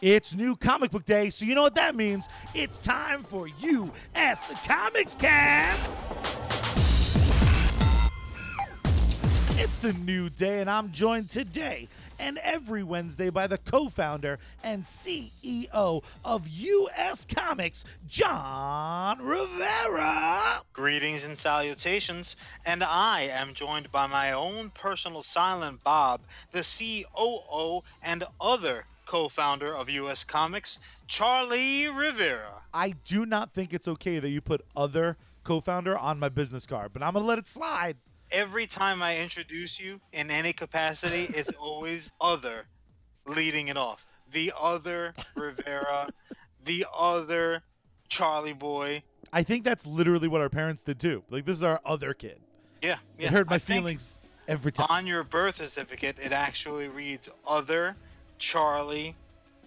It's new comic book day, so you know what that means. It's time for US Comics Cast. It's a new day, and I'm joined today and every Wednesday by the co founder and CEO of US Comics, Jon Rivera. Greetings and salutations, and I am joined by my own personal silent Bob, the COO and other co founder of US Comics, Charlie Rivera. I do not think it's okay that you put other co founder on my business card, but I'm going to let it slide. Every time I introduce you in any capacity, it's always other leading it off. The other Rivera, the other Charlie boy. I think that's literally what our parents did too. Like, this is our other kid. Yeah, yeah. It hurt my I feelings every time. On your birth certificate, it actually reads other Charlie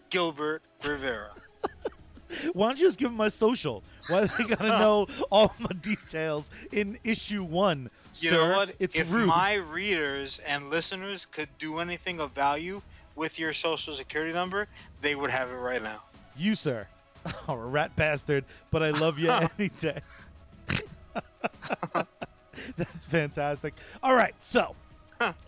Gilbert Rivera. Why don't you just give them my social? Why do they gotta know all my details in issue one? You sir? know what? It's if rude. my readers and listeners could do anything of value with your social security number, they would have it right now. You, sir, are a rat bastard, but I love you any day. That's fantastic. All right, so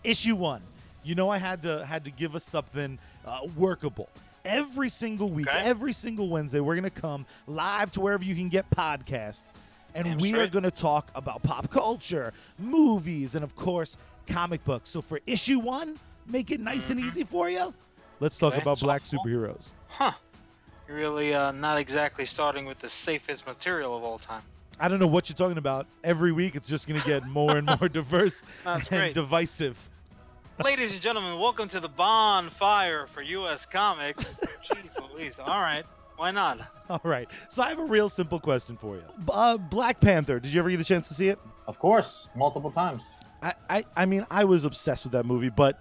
issue one. You know, I had to had to give us something uh, workable. Every single week, Okay. every single Wednesday, we're gonna come live to wherever you can get podcasts, and Damn we are gonna talk about pop culture, movies, and of course, comic books. So for issue one, make it nice and easy for you. Let's talk Mm-hmm. Okay, about black superheroes. Huh. Really uh, not exactly starting with the safest material of all time. I don't know what you're talking about. Every week, it's just going to get more and more diverse and great. divisive. Ladies and gentlemen, welcome to the bonfire for U.S. Comics. Jeez Louise. All right. Why not? All right. So I have a real simple question for you. Uh, Black Panther. Did you ever get a chance to see it? Of course, multiple times. I, I, I mean, I was obsessed with that movie, but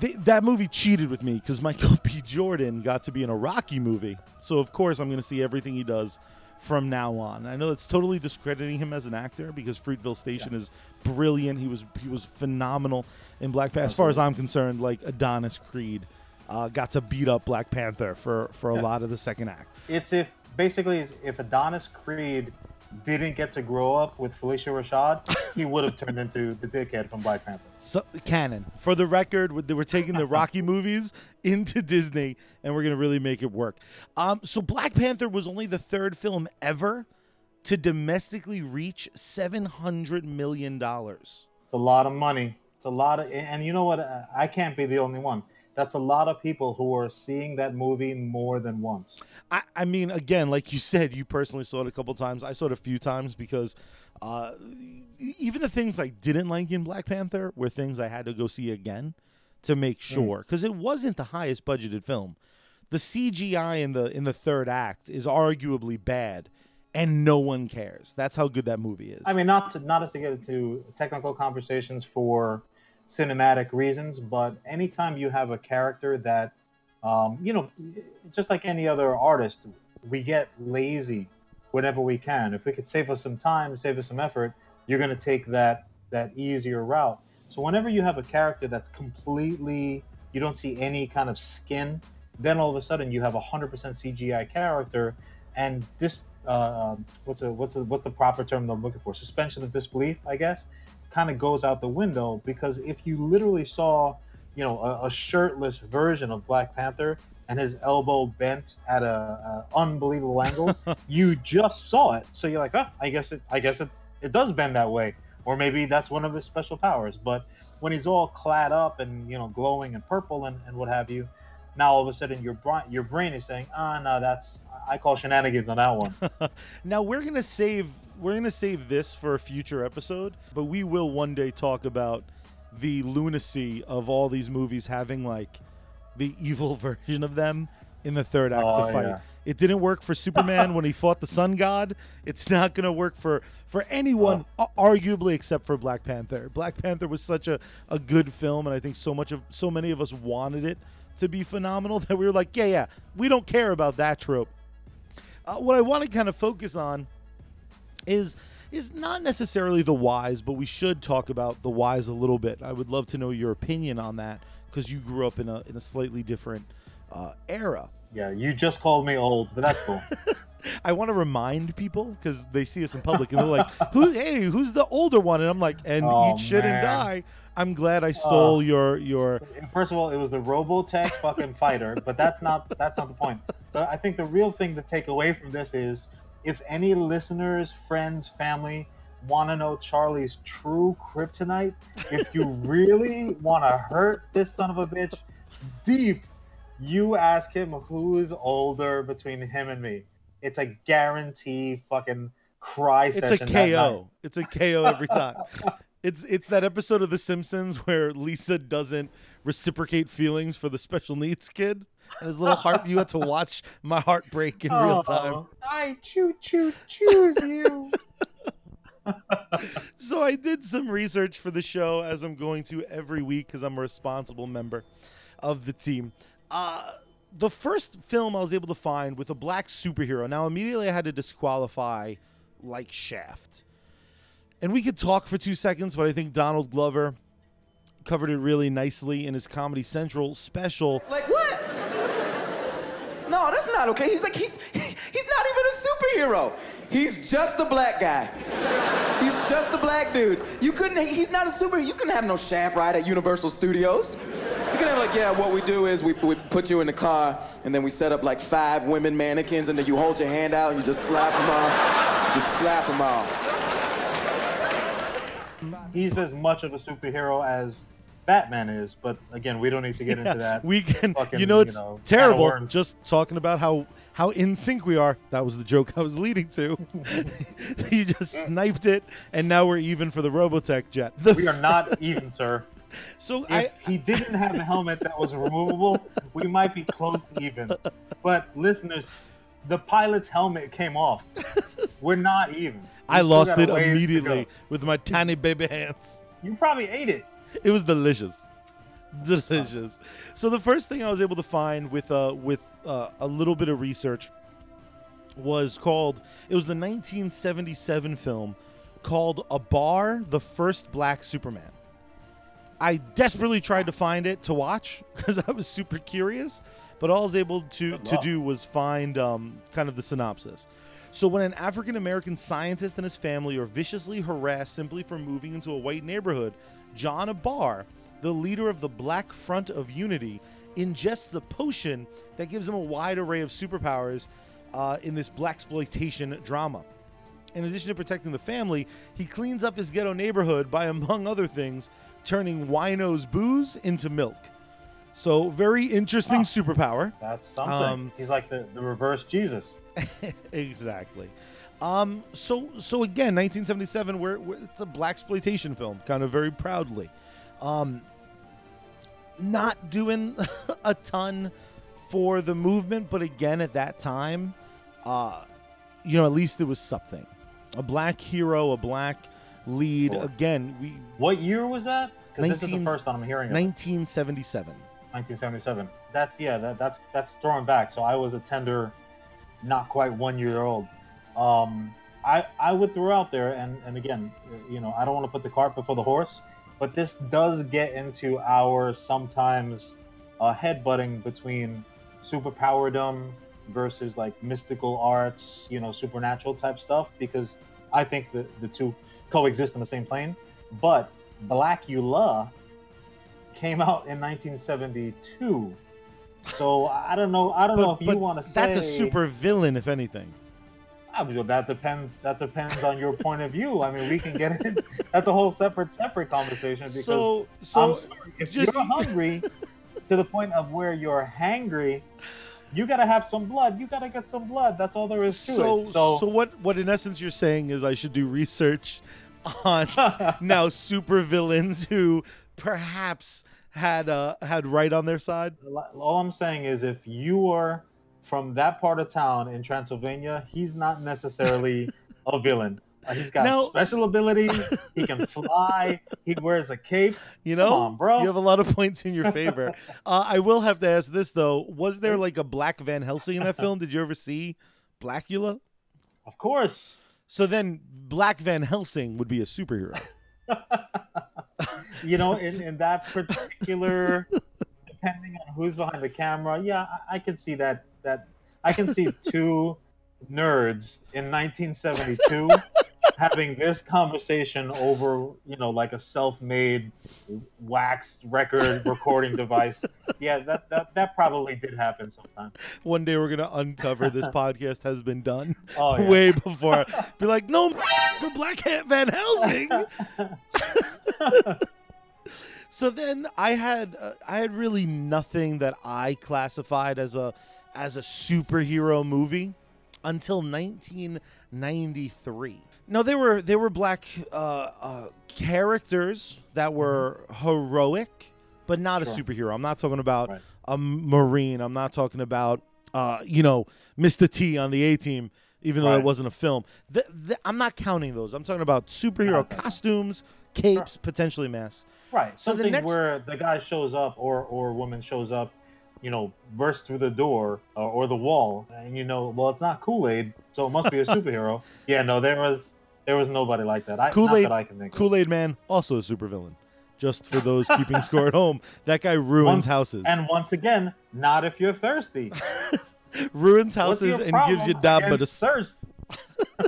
th- that movie cheated with me because Michael B. Jordan got to be in a Rocky movie. So of course I'm going to see everything he does from now on. I know it's totally discrediting him as an actor because Fruitvale Station is brilliant. He was he was phenomenal in Black Panther. As far as I'm concerned, like Adonis Creed uh, got to beat up Black Panther for for a Yeah. lot of the second act. It's if basically if Adonis Creed didn't get to grow up with Phylicia Rashad, he would have turned into the dickhead from Black Panther. So, canon. For the record, we're- we're taking the Rocky movies into Disney, and we're gonna really make it work. Um, so Black Panther was only the third film ever to domestically reach seven hundred million dollars. It's a lot of money. It's a lot of, and you know what? I can't be the only one. That's a lot of people who are seeing that movie more than once. I, I mean, again, like you said, you personally saw it a couple times. I saw it a few times because uh, even the things I didn't like in Black Panther were things I had to go see again to make sure because it wasn't the highest budgeted film. The CGI in the in the third act is arguably bad, and no one cares. That's how good that movie is. I mean, not to not to get into technical conversations for cinematic reasons, but anytime you have a character that, um, you know, just like any other artist, we get lazy whenever we can. If we could save us some time, save us some effort, you're going to take that that easier route. So whenever you have a character that's completely, you don't see any kind of skin, then all of a sudden you have a hundred percent CGI character, and this uh, what's a what's a, what's the proper term I'm looking for? Suspension of disbelief, I guess, kind of goes out the window because if you literally saw, you know, a, a shirtless version of Black Panther and his elbow bent at a, a unbelievable angle, you just saw it, so you're like, oh, I guess it, I guess it, it does bend that way, or maybe that's one of his special powers. But when he's all clad up and you know glowing and purple and, and what have you, now all of a sudden your brain your brain is saying, ah, no, that's I call shenanigans on that one. now we're gonna save we're gonna save this for a future episode, but we will one day talk about the lunacy of all these movies having like the evil version of them in the third act Oh, to fight. yeah. It didn't work for Superman when he fought the Sun God. It's not gonna work for for anyone, Oh. arguably except for Black Panther. Black Panther was such a, a good film, and I think so much of so many of us wanted it to be phenomenal that we were like, yeah, yeah, we don't care about that trope. Uh, what I want to kind of focus on is is not necessarily the whys, but we should talk about the whys a little bit. I would love to know your opinion on that because you grew up in a in a slightly different uh, era. Yeah, you just called me old, but that's cool. I want to remind people because they see us in public and they're like, "Who? Hey, who's the older one?" And I'm like, "And Oh, eat shit and die." I'm glad I stole Oh. your your. First of all, it was the Robotech fucking fighter, but that's not that's not the point. But I think the real thing to take away from this is if any listeners, friends, family want to know Charlie's true kryptonite, if you really want to hurt this son of a bitch deep, you ask him who's older between him and me. It's a guarantee fucking cry It's a session. that night. KO. It's a KO every time. It's it's that episode of The Simpsons where Lisa doesn't reciprocate feelings for the special needs kid and his little heart. You had to watch my heart break in real time. Oh, I choo choo choose you. So I did some research for the show as I'm going to every week because I'm a responsible member of the team. Uh, the first film I was able to find with a black superhero. Now immediately I had to disqualify like Shaft. And we could talk for two seconds, but I think Donald Glover covered it really nicely in his Comedy Central special. Like what? No, that's not okay. He's like he's he's not even a superhero. He's just a black guy. He's just a black dude. You couldn't. He's not a superhero. You couldn't have no shaft ride at Universal Studios. You can have like, yeah. What we do is we, we put you in the car and then we set up like five women mannequins and then you hold your hand out and you just slap them off. Just slap them off. He's as much of a superhero as Batman is, but again, we don't need to get into that. we can fucking, you know it's you know, terrible just talking about how how in sync we are that was the joke i was leading to he just sniped it and now we're even for the robotech jet The- we are not even, sir. so If i he didn't have a helmet that was removable, we might be close to even. But listeners, the pilot's helmet came off. We're not even. I lost it immediately with my tiny baby hands. You probably ate it. it was delicious. Delicious. So the first thing i was able to find with uh with uh, a little bit of research was called it was the 1977 film called Abar the first black superman. I desperately tried to find it to watch because i was super curious but all i was able to to do was find um, kind of the synopsis so when an african american scientist and his family are viciously harassed simply for moving into a white neighborhood john abar the leader of the black front of unity ingests a potion that gives him a wide array of superpowers uh, in this black exploitation drama in addition to protecting the family, he cleans up his ghetto neighborhood by, among other things, turning wino's booze into milk. So, very interesting Huh. superpower. That's something. Um, He's like the, the reverse Jesus. exactly. Um, so, so again, 1977, where, where it's a black exploitation film, kind of very proudly. Um, not doing a ton for the movement, but again, at that time, uh, you know, at least it was something. A black hero, a black lead. Again, we What year was that? Because this is the first time I'm hearing of it. 1977. 1977. That's yeah. That, that's that's throwing back. So I was a tender, not quite one year old. Um, I I would throw out there, and and again, you know, I don't want to put the cart before the horse, but this does get into our sometimes uh, headbutting between superpowerdom versus like mystical arts, you know, supernatural type stuff, because I think the the two coexist in the same plane. But Blackula came out in 1972. So I don't know. I don't know if you want to say that's a super villain, if anything. Ah, that depends. That depends on your point of view. I mean, we can get it. That's a whole separate, separate conversation. Because So, so I'm sorry, if just- you're hungry to the point of where you're hangry, you gotta have some blood. You gotta get some blood. That's all there is to so, it. So, so what? What in essence you're saying is I should do research on now super villains who perhaps had uh had right on their side. all I'm saying is, if you are from that part of town in Transylvania, he's not necessarily a villain. Uh, he's got Now- special abilities. He can fly. He wears a cape. You know, Come on, bro. you have a lot of points in your favor. uh, I will have to ask this though: Was there like a Black Van Helsing in that film? Did you ever see Blackula? Of course. So then, Black Van Helsing would be a superhero. you know, in, in that particular depending on who's behind the camera, yeah, I, I can see that. That I can see two nerds in 1972 having this conversation over, you know, like a self-made wax record recording device. Yeah, that that that probably did happen sometime. One day we're gonna uncover this podcast has been done Oh, yeah. way before. Be like, no, but Black Hat Van Helsing. so then I had uh, I had really nothing that I classified as a as a superhero movie until 1993. No, they were they were black uh, uh, characters that were heroic, but not Sure. a superhero. I'm not talking about Right. a marine. I'm not talking about uh, you know Mr. T on the A team. Even though it wasn't a film, Th- th- I'm not counting those. I'm talking about superhero Okay. costumes, capes, potentially masks. Right. So the Something next- where the guy shows up or or woman shows up, you know, bursts through the door uh, or the wall, and you know, well, it's not Kool Aid, so it must be a superhero. yeah, no, there was there was nobody like that. I, Kool-Aid- that I can think. Kool Aid Man, also a supervillain. Just for those keeping score at home, that guy ruins Once- houses. And once again, not if you're thirsty. ruins houses and gives you problem dab but a thirst.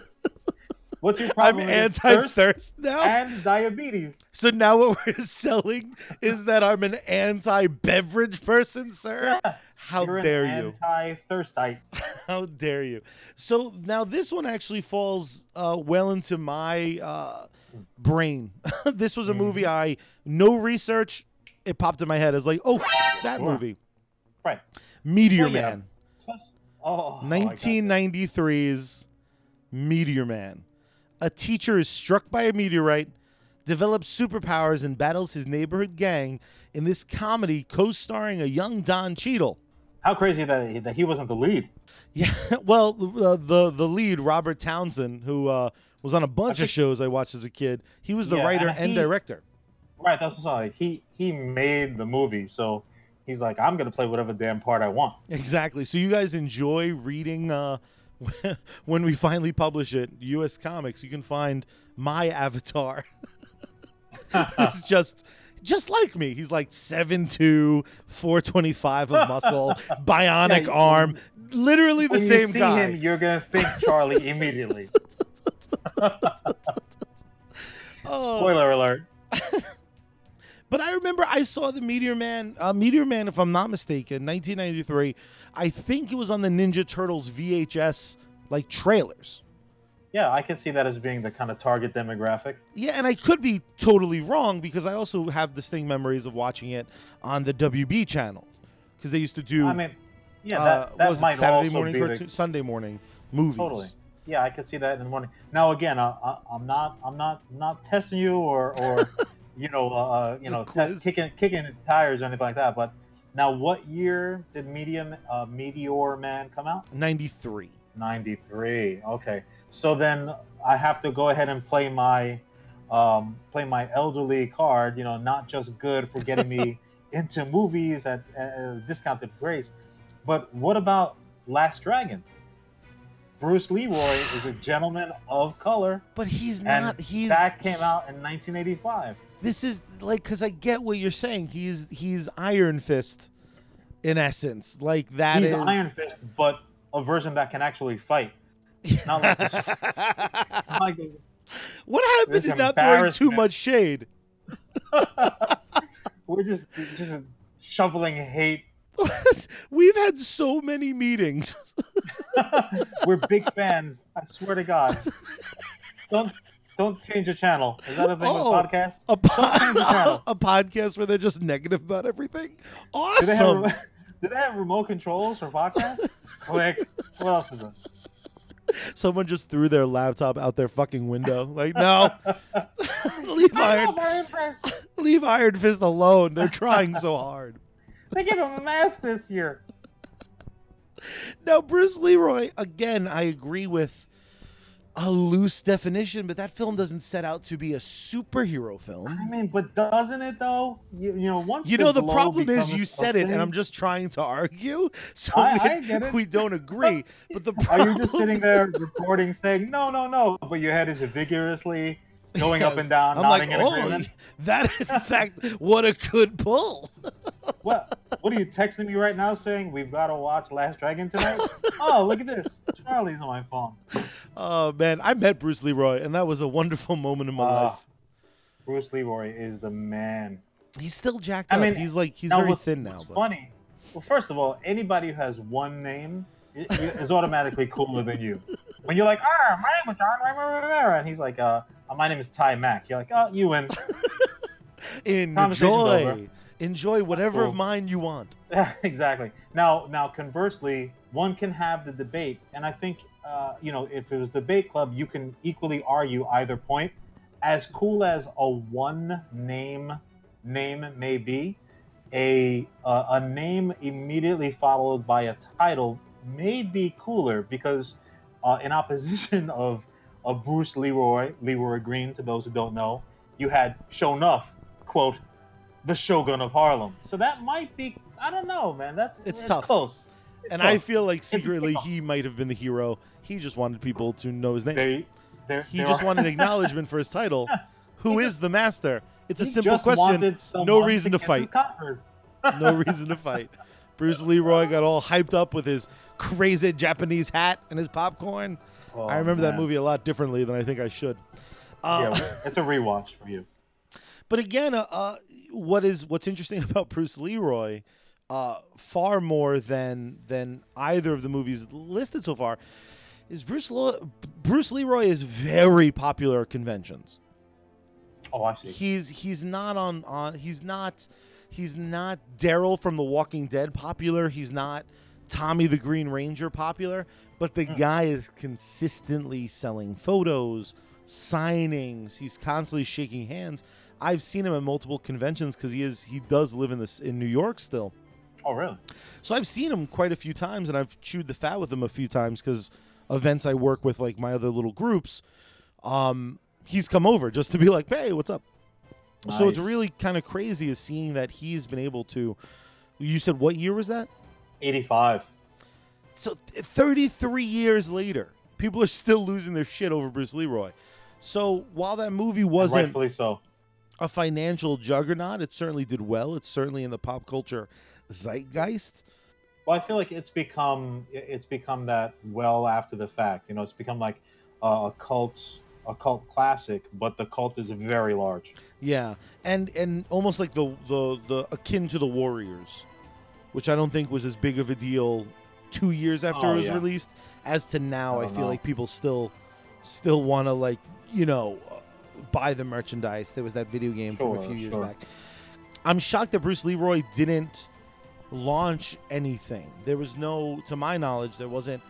What's your problem? I'm anti thirst now. and diabetes. So now what we're selling is that I'm an anti beverage person, sir. Yeah, How you're dare an you? Anti-thirstite. How dare you? So now this one actually falls uh, well into my uh, brain. this was a movie I no research. It popped in my head as like, oh, that Sure. movie, Right. Meteor Well. Man, Plus- Oh, I got 1993's Meteor Man. A teacher is struck by a meteorite, develops superpowers, and battles his neighborhood gang in this comedy co-starring a young Don Cheadle. How crazy that he, that he wasn't the lead. Yeah, well, uh, the the lead Robert Townsend, who uh, was on a bunch of shows I watched as a kid, he was the Yeah, writer and and director. Right, that's what's like. He he made the movie, so he's like, I'm gonna play whatever damn part I want. Exactly. So you guys enjoy reading uh, when we finally publish it, U.S. Comics. You can find my avatar. it's just. Just like me, he's like 7'2", 425 of muscle, bionic Yeah, arm, literally the same see guy. him, you're gonna think Charlie immediately. Oh. Spoiler alert. But I remember I saw the Meteor Man, uh, Meteor Man, if I'm not mistaken, 1993. I think it was on the Ninja Turtles VHS like trailers. Yeah, I can see that as being the kind of target demographic. Yeah, and I could be totally wrong because I also have distinct memories of watching it on the WB channel because they used to do. I mean, yeah, uh, that, that was might it Saturday also morning cartoon, the, Sunday morning movies. totally. Yeah, I could see that in the morning. Now again, I, I'm not, I'm not, not testing you or, or you know, uh, uh, you know, test, kicking, kicking tires or anything like that. But now, what year did Medium, uh, Meteor Man come out? 93. 93 okay so then i have to go ahead and play my um, play my elderly card you know not just good for getting me into movies at, at a discounted price but what about last dragon bruce leroy is a gentleman of color But he's not. He's that came out in 1985 this is like because I get what you're saying. He's he's Iron Fist, in essence. Like that he's is- iron fist but a version that can actually fight not like this like what happened to not throwing too much shade? we're just just shoveling hate We've had so many meetings. We're big fans. I swear to God. Don't don't change the channel. Is that a thing Oh. with podcast? A, change the pod, channel. a podcast where they're just negative about everything. Do they Awesome. have do they have remote controls for podcasts? Click. What else is it? Someone just threw their laptop out their fucking window. Like, no, leave Iron, leave Iron Fist alone. They're trying so hard. They give him a mask this year. Now, Bruce Leroy, again, I agree with a loose definition, but that film doesn't set out to be a superhero film. I mean, but doesn't it though? You, you know, once You know, the problem is you said it, and I'm just trying to argue. So I- we, I we don't agree. But the problem... Are you just sitting there recording, saying no, no, no, but your head is vigorously going up and down, I'm nodding like, in oh, agreement? that in fact, what a good pull. what? What are you texting me right now saying we've got to watch Last Dragon tonight? oh, look at this. Charlie's on my phone. Oh man, I met Bruce Leroy, and that was a wonderful moment in my Ah, life. Bruce Leroy is the man. He's still jacked I up. mean, he's like he's very thin now. But funny. Well, first of all, anybody who has one name is automatically cooler than you. When you're like, ah, my name is John, rah," and he's like, uh, my name is Taimak. You're like, oh, you win. Enjoy, enjoy whatever of mine you want. exactly. Now, now, conversely, one can have the debate, and I think, uh, you know, if it was debate club, you can equally argue either point. As cool as a one name name may be, a uh, a name immediately followed by a title may be cooler because, uh, in opposition of of Bruce Leroy, Leroy Green, to those who don't know, you had Sho'nuff, quote, the Shogun of Harlem. So that might be, I don't know, man. That's It's tough. close. It's And I feel like secretly he might have been the hero. He just wanted people to know his name. They, he just are- wanted acknowledgement for his title. Who is the master? It's a simple question. No reason to his fight. No reason to fight. Bruce Leroy got all hyped up with his crazy Japanese hat and his popcorn. Oh, I remember that movie a lot differently than I think I should. Uh, Yeah, it's a rewatch for you. But again, uh, uh, what is what's interesting about Bruce Leroy, uh, far more than than either of the movies listed so far, is Bruce Lo- Bruce Leroy is very popular at conventions. Oh, I see. He's he's not on on he's not he's not Daryl from The Walking Dead popular. He's not Tommy the Green Ranger popular, but the guy is consistently selling photos, signings. He's constantly shaking hands. I've seen him at multiple conventions because he is he does live in this in New York still. Oh, really? So I've seen him quite a few times, and I've chewed the fat with him a few times because events I work with, like my other little groups, um, he's come over just to be like, "Hey, what's up?" So it's really kind of crazy is seeing that he's been able to. You said what year was that? 85. So 33 years later, people are still losing their shit over Bruce Leroy. So while that movie wasn't rightfully so. a financial juggernaut, it certainly did well. It's certainly in the pop culture zeitgeist. Well, I feel like it's become it's become that well after the fact. You know, it's become like a cult a cult classic, but the cult is very large. Yeah, and and almost like the the the akin to the Warriors, which I don't think was as big of a deal two years after Oh, it was yeah. released as to now. I I, feel know. like people still still want to like you know buy the merchandise. There was that video game from a few years sure. back. I'm shocked that Bruce Leroy didn't launch anything. There was no, to my knowledge, there wasn't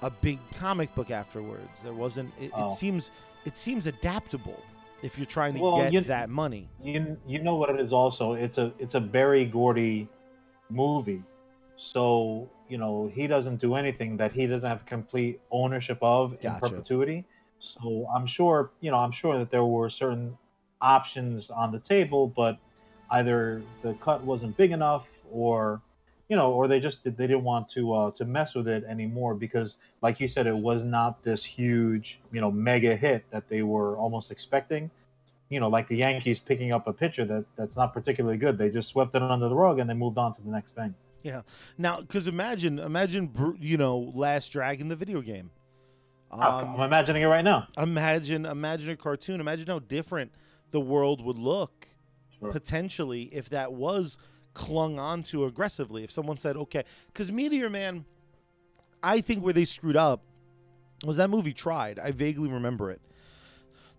a big comic book afterwards. There wasn't. It, Oh. it seems it seems adaptable if you're trying to Well, get you- that money. You you know what it is also. It's a it's a Berry Gordy movie, so you know he doesn't do anything that he doesn't have complete ownership of in perpetuity. So I'm sure you know I'm sure that there were certain options on the table, but either the cut wasn't big enough or you know or they just did- they didn't want to uh, to mess with it anymore because like you said it was not this huge you know mega hit that they were almost expecting you know like the yankees picking up a pitcher that that's not particularly good they just swept it under the rug and they moved on to the next thing Yeah. Now, because imagine, imagine, you know, Last Dragon, the video game. i'm Um, imagining it right now imagine, imagine a cartoon. Imagine how different the world would look Sure. potentially if that was clung onto aggressively. If someone said, "Okay," because Meteor Man, I think where they screwed up was that movie tried. I vaguely remember it.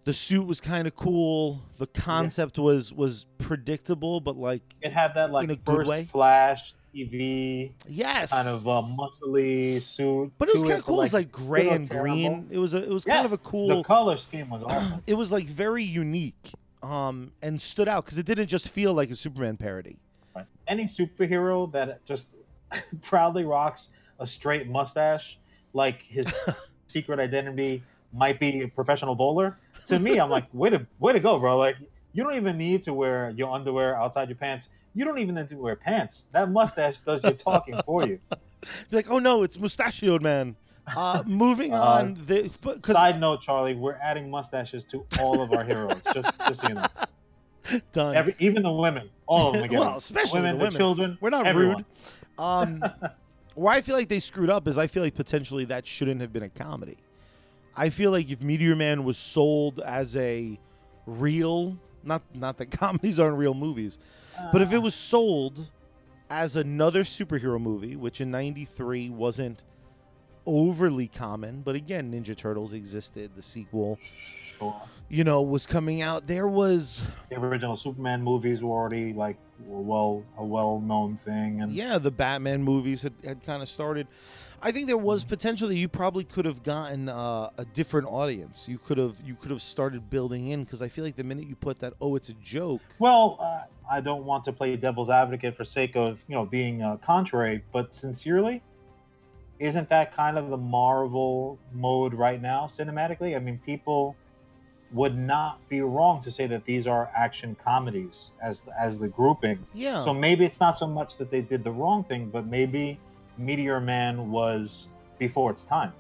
The suit was kind of cool. The concept was was predictable, but like it had that like In a good first way? flash tv yes, kind of a muscly suit But it was kind of cool. it was like gray and terrible. green. It was a, it was Yeah, kind of a the cool. color scheme was awesome It was like very unique, um, and stood out because it didn't just feel like a Superman parody. Any superhero that just proudly rocks a straight mustache, like his secret identity might be a professional bowler, to me, I'm like, way to way to go, bro. Like you don't even need to wear your underwear outside your pants. You don't even need to wear pants. That mustache does your talking for you. Be like, oh no, it's mustachioed man. Uh, moving Uh, on, because Side note, Charlie, we're adding mustaches to all of our heroes. just, just so you know. Done. Every, even the women, all of them. Again. well, especially women, the women. children. We're not everyone. rude. Um, where I feel like they screwed up is I feel like potentially that shouldn't have been a comedy. I feel like if Meteor Man was sold as a real, not not that comedies aren't real movies, but if it was sold as another superhero movie, which in '93 wasn't overly common, but again, Ninja Turtles existed. The sequel, Sure. you know, was coming out. There was The original Superman movies were already like well a well known thing, and yeah, the Batman movies had, had kind of started. I think there was potential that you probably could have gotten uh, a different audience. You could have you could have started building in because I feel like the minute you put that oh it's a joke Well, uh, I don't want to play devil's advocate for sake of you know being uh, contrary, but sincerely, isn't that kind of the Marvel mode right now cinematically? I mean, people would not be wrong to say that these are action comedies as as the grouping. yeah So maybe it's not so much that they did the wrong thing, but maybe Meteor Man was before its time.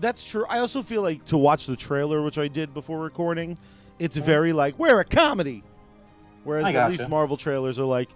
that's true. I also feel like to watch the trailer, which I did before recording, it's mm-hmm. very like we're a comedy, whereas at least Marvel trailers are like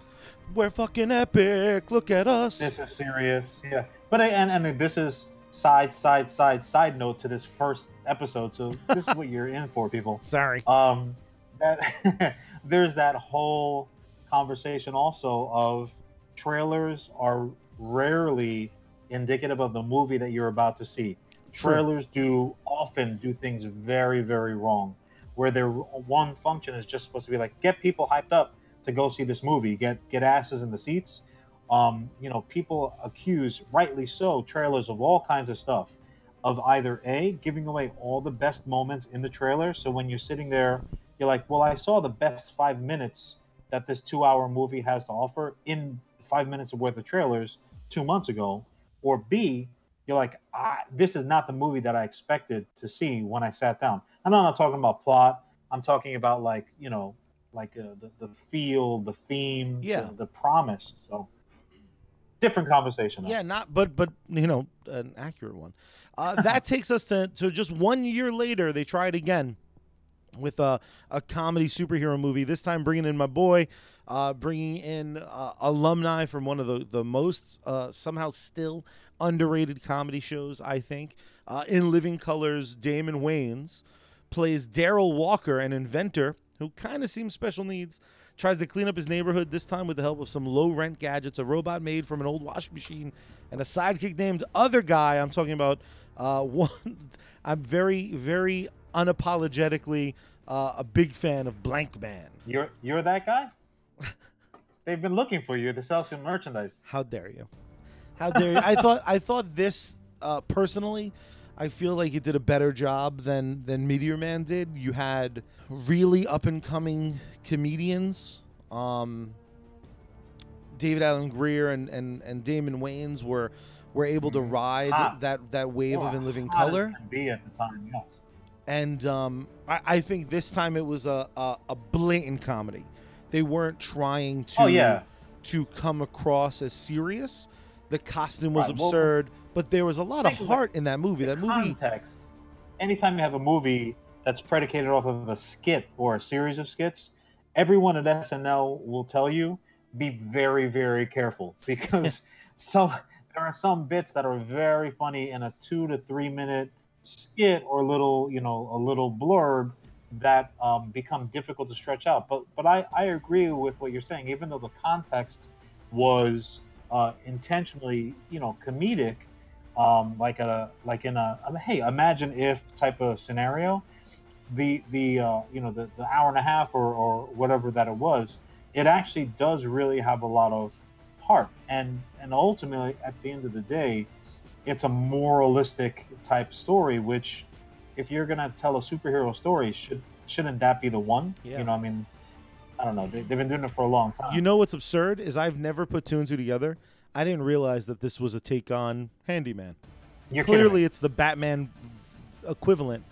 we're fucking epic. Look at us. This is serious, yeah. But I, and and this is side side side side note to this first episode. So this is what you're in for, people. Sorry. Um, that there's that whole conversation also of trailers are rarely indicative of the movie that you're about to see. True. Trailers do often do things very very wrong, where their one function is just supposed to be like get people hyped up to go see this movie, get get asses in the seats. Um, you know, people accuse, rightly so, trailers of all kinds of stuff, of either a giving away all the best moments in the trailer. So when you're sitting there, you're like, well, I saw the best five minutes that this two-hour movie has to offer in five minutes of worth of trailers two months ago, or b you're like, ah, this is not the movie that I expected to see when I sat down. And I'm not talking about plot. I'm talking about like you know, like uh, the the feel, the theme, Yeah. the, the promise. So different conversation. though. Yeah, not but but you know an accurate one. Uh, that takes us to to just one year later. They try it again with a a comedy superhero movie. This time bringing in my boy, uh, bringing in uh, alumni from one of the the most uh, somehow still underrated comedy shows. I think uh, in Living Colors, Damon Wayans plays Daryl Walker, an inventor who kind of seems special needs. Tries to clean up his neighborhood, this time with the help of some low rent gadgets, a robot made from an old washing machine, and a sidekick named Other Guy. I'm talking about uh, one. I'm very, very unapologetically uh, a big fan of Blankman. You're you're that guy. They've been looking for you to sell some merchandise. How dare you? How dare you? I thought I thought this uh, personally. I feel like it did a better job than than Meteor Man did. You had really up and coming comedians. Um, David Alan Grier and, and, and Damon Wayans were were able to ride Hot. that that wave of In Living Color. Be at the time, yes. and um, I, I think this time it was a, a, a blatant comedy. They weren't trying to Oh, yeah. to come across as serious. The costume was Right, well, absurd, but there was a lot of think of the- heart in that movie. That movie, context. Anytime you have a movie that's predicated off of a skit or a series of skits, everyone at SNL will tell you be very, very careful because so there are some bits that are very funny in a two to three minute skit or little, you know, a little blurb that um, become difficult to stretch out. But but I, I agree with what you're saying. Even though the context was uh, intentionally, you know, comedic, um, like a like in a, mean, hey, imagine if type of scenario. The the uh, you know the, the hour and a half or, or whatever that it was, it actually does really have a lot of heart and and ultimately at the end of the day, it's a moralistic type story. Which, if you're gonna tell a superhero story, should shouldn't that be the one? Yeah. You know, I mean, I don't know. They, they've been doing it for a long time. you know what's absurd is I've never put two and two together. I didn't realize that this was a take on Handi-Man. You're Clearly, it's the Batman equivalent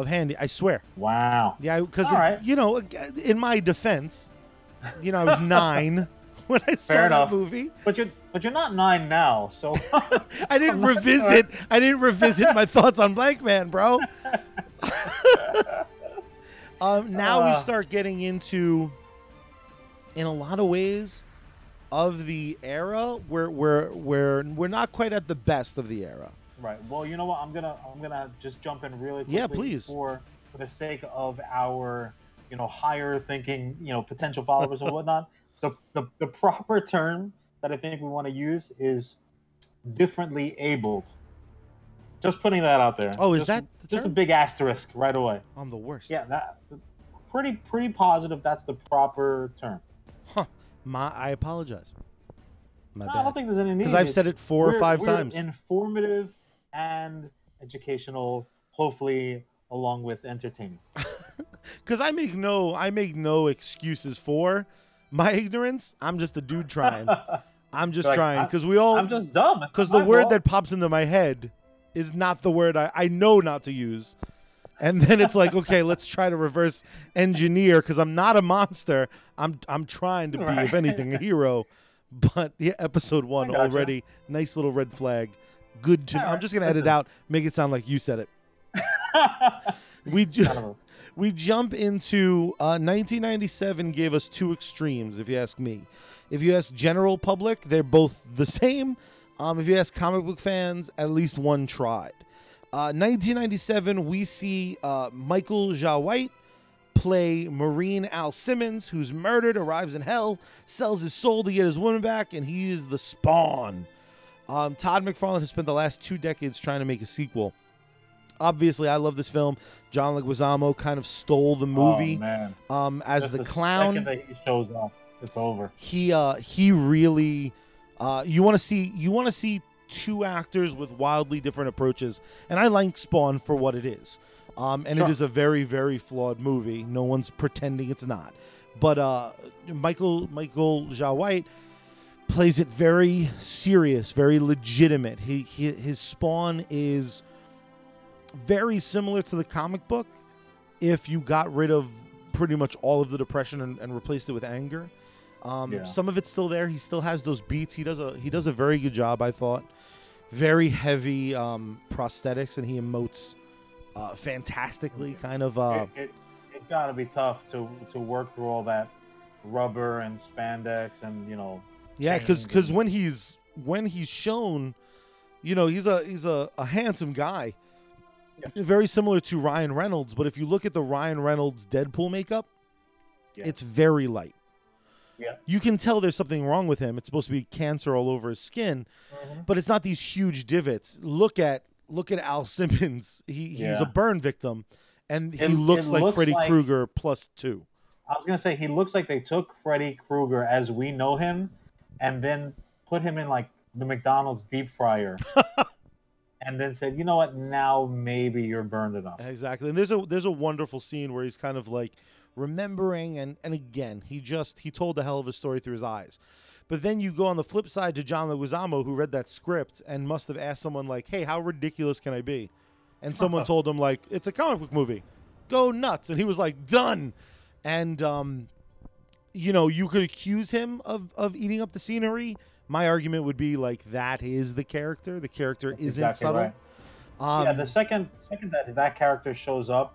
of Handy. I swear. wow. Yeah, because right. you know, in my defense, you know, I was nine when I saw Fair that enough. movie. But you're but you're not nine now, so I didn't I'm revisit. I didn't revisit my thoughts on Blankman, bro. um, now we Uh. start getting into in a lot of ways of the era where we're we're we're not quite at the best of the era. Right. Well, you know what? I'm gonna I'm gonna just jump in really quickly. Yeah, please. For for the sake of our you know higher thinking you know potential followers and whatnot, the, the the proper term that I think we want to use is differently abled. Just putting that out there. Oh, is Just- that the just a big asterisk right away? I'm the worst. Yeah, that pretty pretty positive. That's the proper term. Huh. My I apologize. My No, I don't think there's any need. Because I've said it four or we're- five we're times. Informative and educational, hopefully along with entertaining. Because I make no I make no excuses for my ignorance. I'm just a dude trying. I'm just Like, trying because we all I'm just dumb. Because the word fault. that pops into my head is not the word I, I know not to use. And then it's like, okay, let's try to reverse engineer because I'm not a monster. I'm I'm trying to be, Right. if anything, a hero. But yeah, episode one already, nice little red flag. Good to. All I'm just gonna edit out, make it sound like you said it. We ju- Kind of a- we jump into uh, 1997 gave us two extremes if you ask me if you ask general public they're both the same um, if you ask comic book fans at least one tried uh, 1997 we see uh, michael jai white play marine al simmons who's murdered arrives in hell sells his soul to get his woman back and he is the spawn um, todd mcfarlane has spent the last two decades trying to make a sequel obviously i love this film john leguizamo kind of stole the movie Oh, man. um, as Just the the clown second that he shows up, it's over. he uh he really uh you want to see you want to see two actors with wildly different approaches and i like spawn for what it is um and it Sure. is a very very flawed movie no one's pretending it's not but uh michael michael jai white plays it very serious very legitimate he, he his spawn is very similar to the comic book if you got rid of pretty much all of the depression and, and replaced it with anger um, Yeah. Some of it's still there. He still has those beats. He does a he does a very good job, I thought. Very heavy um, prosthetics, and he emotes uh, fantastically. Kind of. Uh, it, it, it got to be tough to to work through all that rubber and spandex and you know. Yeah, because because when he's when he's shown, you know, he's a he's a, a handsome guy. Yeah. Very similar to Ryan Reynolds, but if you look at the Ryan Reynolds Deadpool makeup, Yeah. it's very light. Yeah. You can tell there's something wrong with him. It's supposed to be cancer all over his skin, Mhm. but it's not these huge divots. Look at look at Al Simmons. He he's Yeah. a burn victim, and he It- looks it like looks Freddy like- Krueger plus two. I was gonna say he looks like they took Freddy Krueger as we know him, and then put him in like the McDonald's deep fryer, and then said, "You know what? Now maybe you're burned enough." Exactly. And there's a there's a wonderful scene where he's kind of like remembering and and again he just he told a hell of a story through his eyes. But then you go on the flip side to John Leguizamo who read that script and must have asked someone like, "Hey, how ridiculous can I be?" And someone told him like, "It's a comic book movie. Go nuts." And he was like, "Done." And um you know, you could accuse him of of eating up the scenery. My argument would be like that is the character. The character That's isn't exactly subtle. right. Um, yeah, the second second that that character shows up,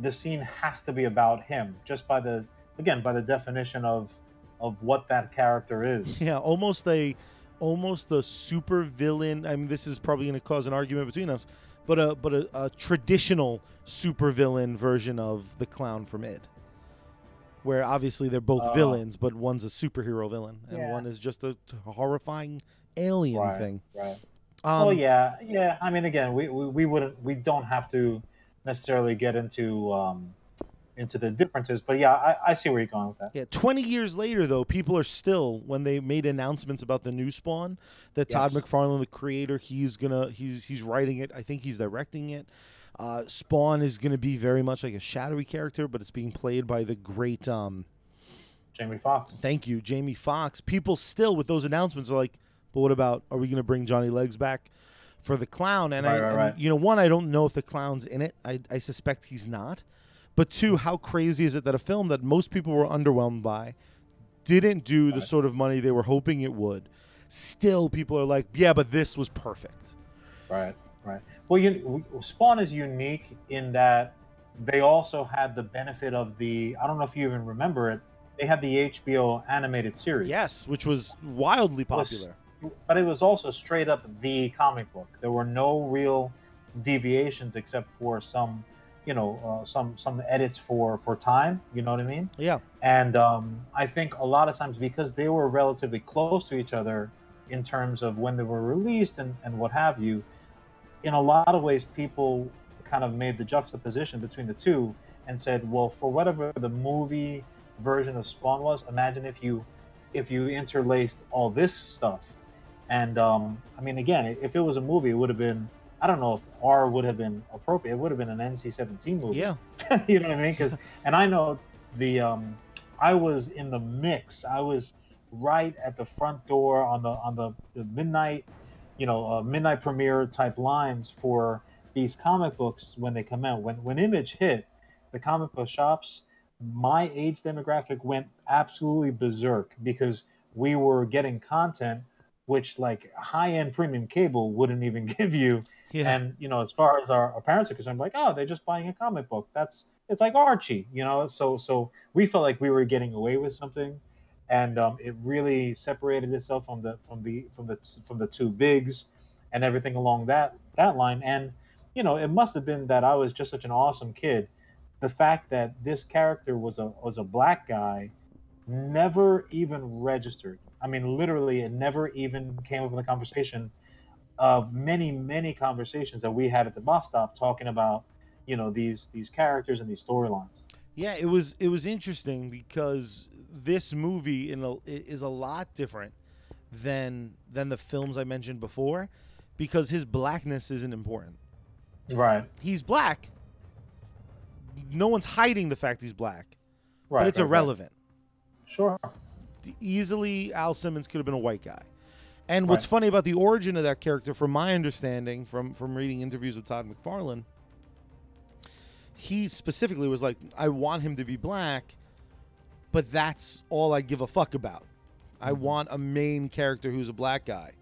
the scene has to be about him, just by the again by the definition of of what that character is. Yeah, almost a almost a super villain. I mean, this is probably going to cause an argument between us, but a but a, a traditional super villain version of the clown from It, where obviously they're both Oh. villains, but one's a superhero villain and Yeah. one is just a horrifying alien Right, thing. right. Um, oh yeah, yeah. I mean, again, we, we, we wouldn't we don't have to necessarily get into um, into the differences, but yeah, I, I see where you're going with that. Yeah, 20 years later, though, people are still when they made announcements about the new Spawn that Todd McFarlane, the creator, he's gonna he's he's writing it. I think he's directing it. Uh, Spawn is gonna be very much like a shadowy character, but it's being played by the great. Um, Jamie Foxx. thank you, Jamie Foxx. People still with those announcements are like, but what about? Are we gonna bring Johnny Legs back? For the clown, and I, Right, right, and, right. you know, one, I don't know if the clown's in it. I, I suspect he's not. But two, how crazy is it that a film that most people were underwhelmed by didn't do the Right. sort of money they were hoping it would? Still, people are like, yeah, but this was perfect. Right, right. Well, you, Spawn is unique in that they also had the benefit of the. I don't know if you even remember it, they had the HBO animated series. Yes, which was wildly was- popular. but it was also straight up the comic book. There were no real deviations except for some, you know, uh, some some edits for for time. You know what I mean? Yeah. And um, I think a lot of times because they were relatively close to each other in terms of when they were released and, and what have you, in a lot of ways, people kind of made the juxtaposition between the two and said, well, for whatever the movie version of Spawn was, imagine if you if you interlaced all this stuff. And um, I mean, again, if it was a movie, it would have been. I don't know if R would have been appropriate. It would have been an NC-17 movie Yeah. you know what I mean? Because and I know the um, I was in the mix. I was right at the front door on the on the, the midnight, you know, uh, midnight premiere type lines for these comic books when they come out. When when Image hit, the comic book shops, my age demographic went absolutely berserk because we were getting content which like high end premium cable wouldn't even give you Yeah. and you know, as far as our, our parents are concerned, like, oh, they're just buying a comic book. That's it's like Archie, you know. So so we felt like we were getting away with something, and um, it really separated itself from the from the from the from the two bigs, and everything along that that line. And you know, it must have been that I was just such an awesome kid. The fact that this character was a was a black guy never even registered. I mean, literally, it never even came up in the conversation of many, many conversations that we had at the bus stop talking about, you know, these these characters and these storylines. Yeah, it was it was interesting because this movie in a, is a lot different than than the films I mentioned before because his blackness isn't important. Right. He's black. No one's hiding the fact he's black, Right. but it's right, right. irrelevant. Sure. Easily, Al Simmons could have been a white guy. And what's Right. funny about the origin of that character, from my understanding, from from reading interviews with Todd McFarlane, he specifically was like, "I want him to be black, but that's all I give a fuck about. I Mm-hmm. want a main character who's a black guy,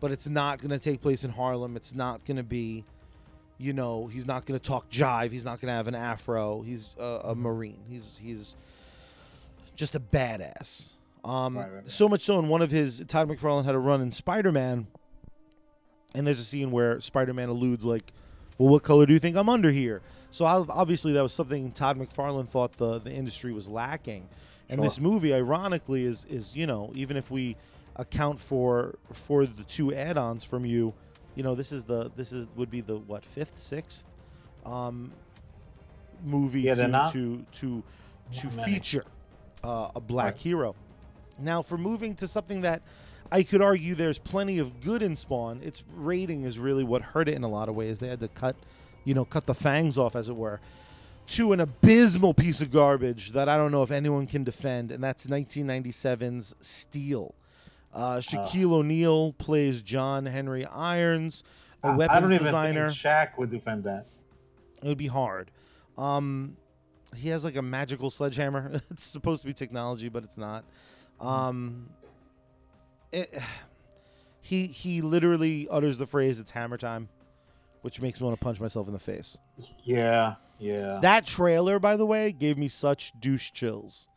but it's not going to take place in Harlem. It's not going to be, you know, he's not going to talk jive. He's not going to have an afro. He's a, Mm-hmm. a marine. He's he's just a badass. Um, Right, right, right. So much so, in one of his Todd McFarlane had a run in Spider Man, and there's a scene where Spider Man alludes like, "Well, what color do you think I'm under here?" So obviously that was something Todd McFarlane thought the the industry was lacking, and Sure. this movie, ironically, is is you know even if we account for for the two add-ons from you, you know this is the this is would be the what fifth sixth um, movie Yeah, to, not- to to to feature uh, a black Right. hero. Now, for moving to something that I could argue there's plenty of good in Spawn, its rating is really what hurt it in a lot of ways. They had to cut, you know, cut the fangs off, as it were, to an abysmal piece of garbage that I don't know if anyone can defend, and that's 1997's Steel. Uh, Shaquille O'Neal plays John Henry Irons, a I- weapons I don't even designer. think Shaq would defend that. It would be hard. Um, he has like a magical sledgehammer. it's supposed to be technology, but it's not. Um, it, he he literally utters the phrase "It's hammer time," which makes me want to punch myself in the face. Yeah. Yeah. That trailer, by the way, gave me such douche chills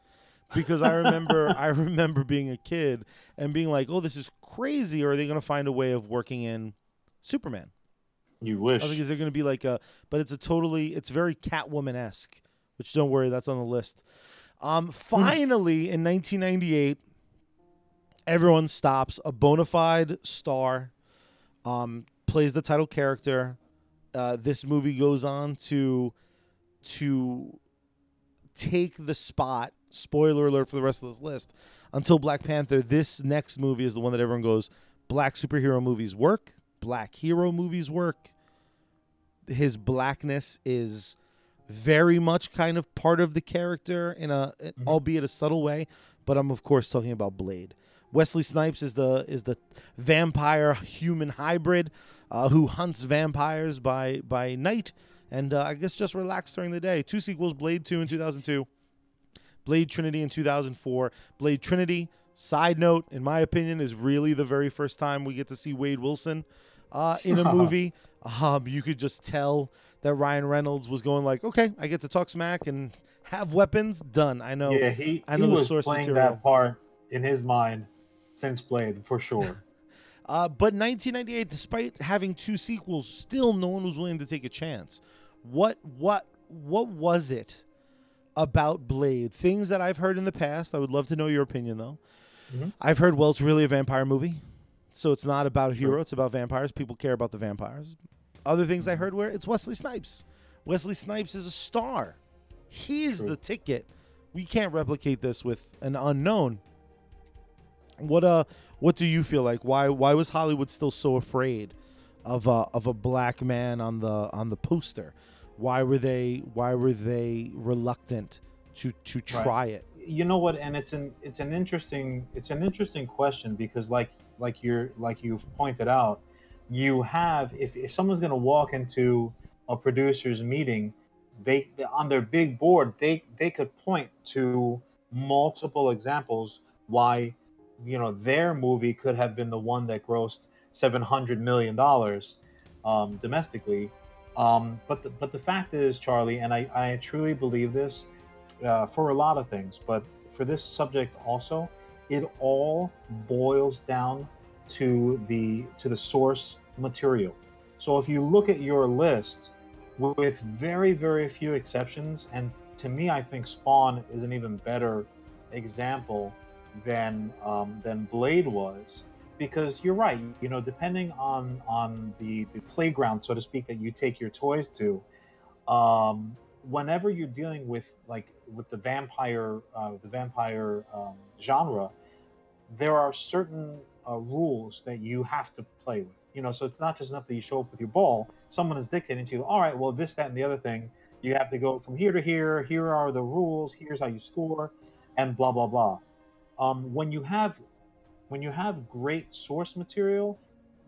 because I remember I remember being a kid and being like, "Oh, this is crazy." Or are they going to find a way of working in Superman? you wish. I think is there going to be like a, but it's a totally, it's very Catwoman esque. Which don't worry, that's on the list. Um, finally, in 1998, everyone stops. A bona fide star um, plays the title character. Uh, this movie goes on to to take the spot. Spoiler alert for the rest of this list. Until Black Panther, this next movie is the one that everyone goes. Black superhero movies work. Black hero movies work. His blackness is very much kind of part of the character in a albeit a subtle way but i'm of course talking about blade wesley snipes is the is the vampire human hybrid uh, who hunts vampires by by night and uh, i guess just relax during the day two sequels blade 2 in 2002 blade trinity in 2004 blade trinity side note in my opinion is really the very first time we get to see wade wilson uh, in a movie um, you could just tell that Ryan Reynolds was going like, okay, I get to talk smack and have weapons. Done. I know. yeah, he, I know he the was source playing material. that part in his mind since Blade for sure. Uh, but 1998, despite having two sequels, still no one was willing to take a chance. What what what was it about Blade? Things that I've heard in the past. I would love to know your opinion though. Mhm. I've heard well, it's really a vampire movie, so it's not about a Sure. hero. It's about vampires. People care about the vampires. Other things I heard were it's Wesley Snipes. Wesley Snipes is a star. He's True. the ticket. We can't replicate this with an unknown. What uh what do you feel like? Why why was Hollywood still so afraid of a of a black man on the on the poster? Why were they why were they reluctant to to try it? you know what and it's an it's an interesting it's an interesting question because like like you're like you've pointed out you have if, if someone's going to walk into a producer's meeting they on their big board they they could point to multiple examples why you know their movie could have been the one that grossed 700 million dollars um, domestically um, but the, but the fact is charlie and i i truly believe this uh, for a lot of things, but for this subject also, it all boils down to the to the source material. So if you look at your list, with very very few exceptions, and to me, I think Spawn is an even better example than um, than Blade was, because you're right. You know, depending on on the the playground, so to speak, that you take your toys to, um, whenever you're dealing with like with the vampire uh, the vampire um, genre there are certain uh, rules that you have to play with you know so it's not just enough that you show up with your ball someone is dictating to you all right well this that and the other thing you have to go from here to here here are the rules here's how you score and blah blah blah um, when you have when you have great source material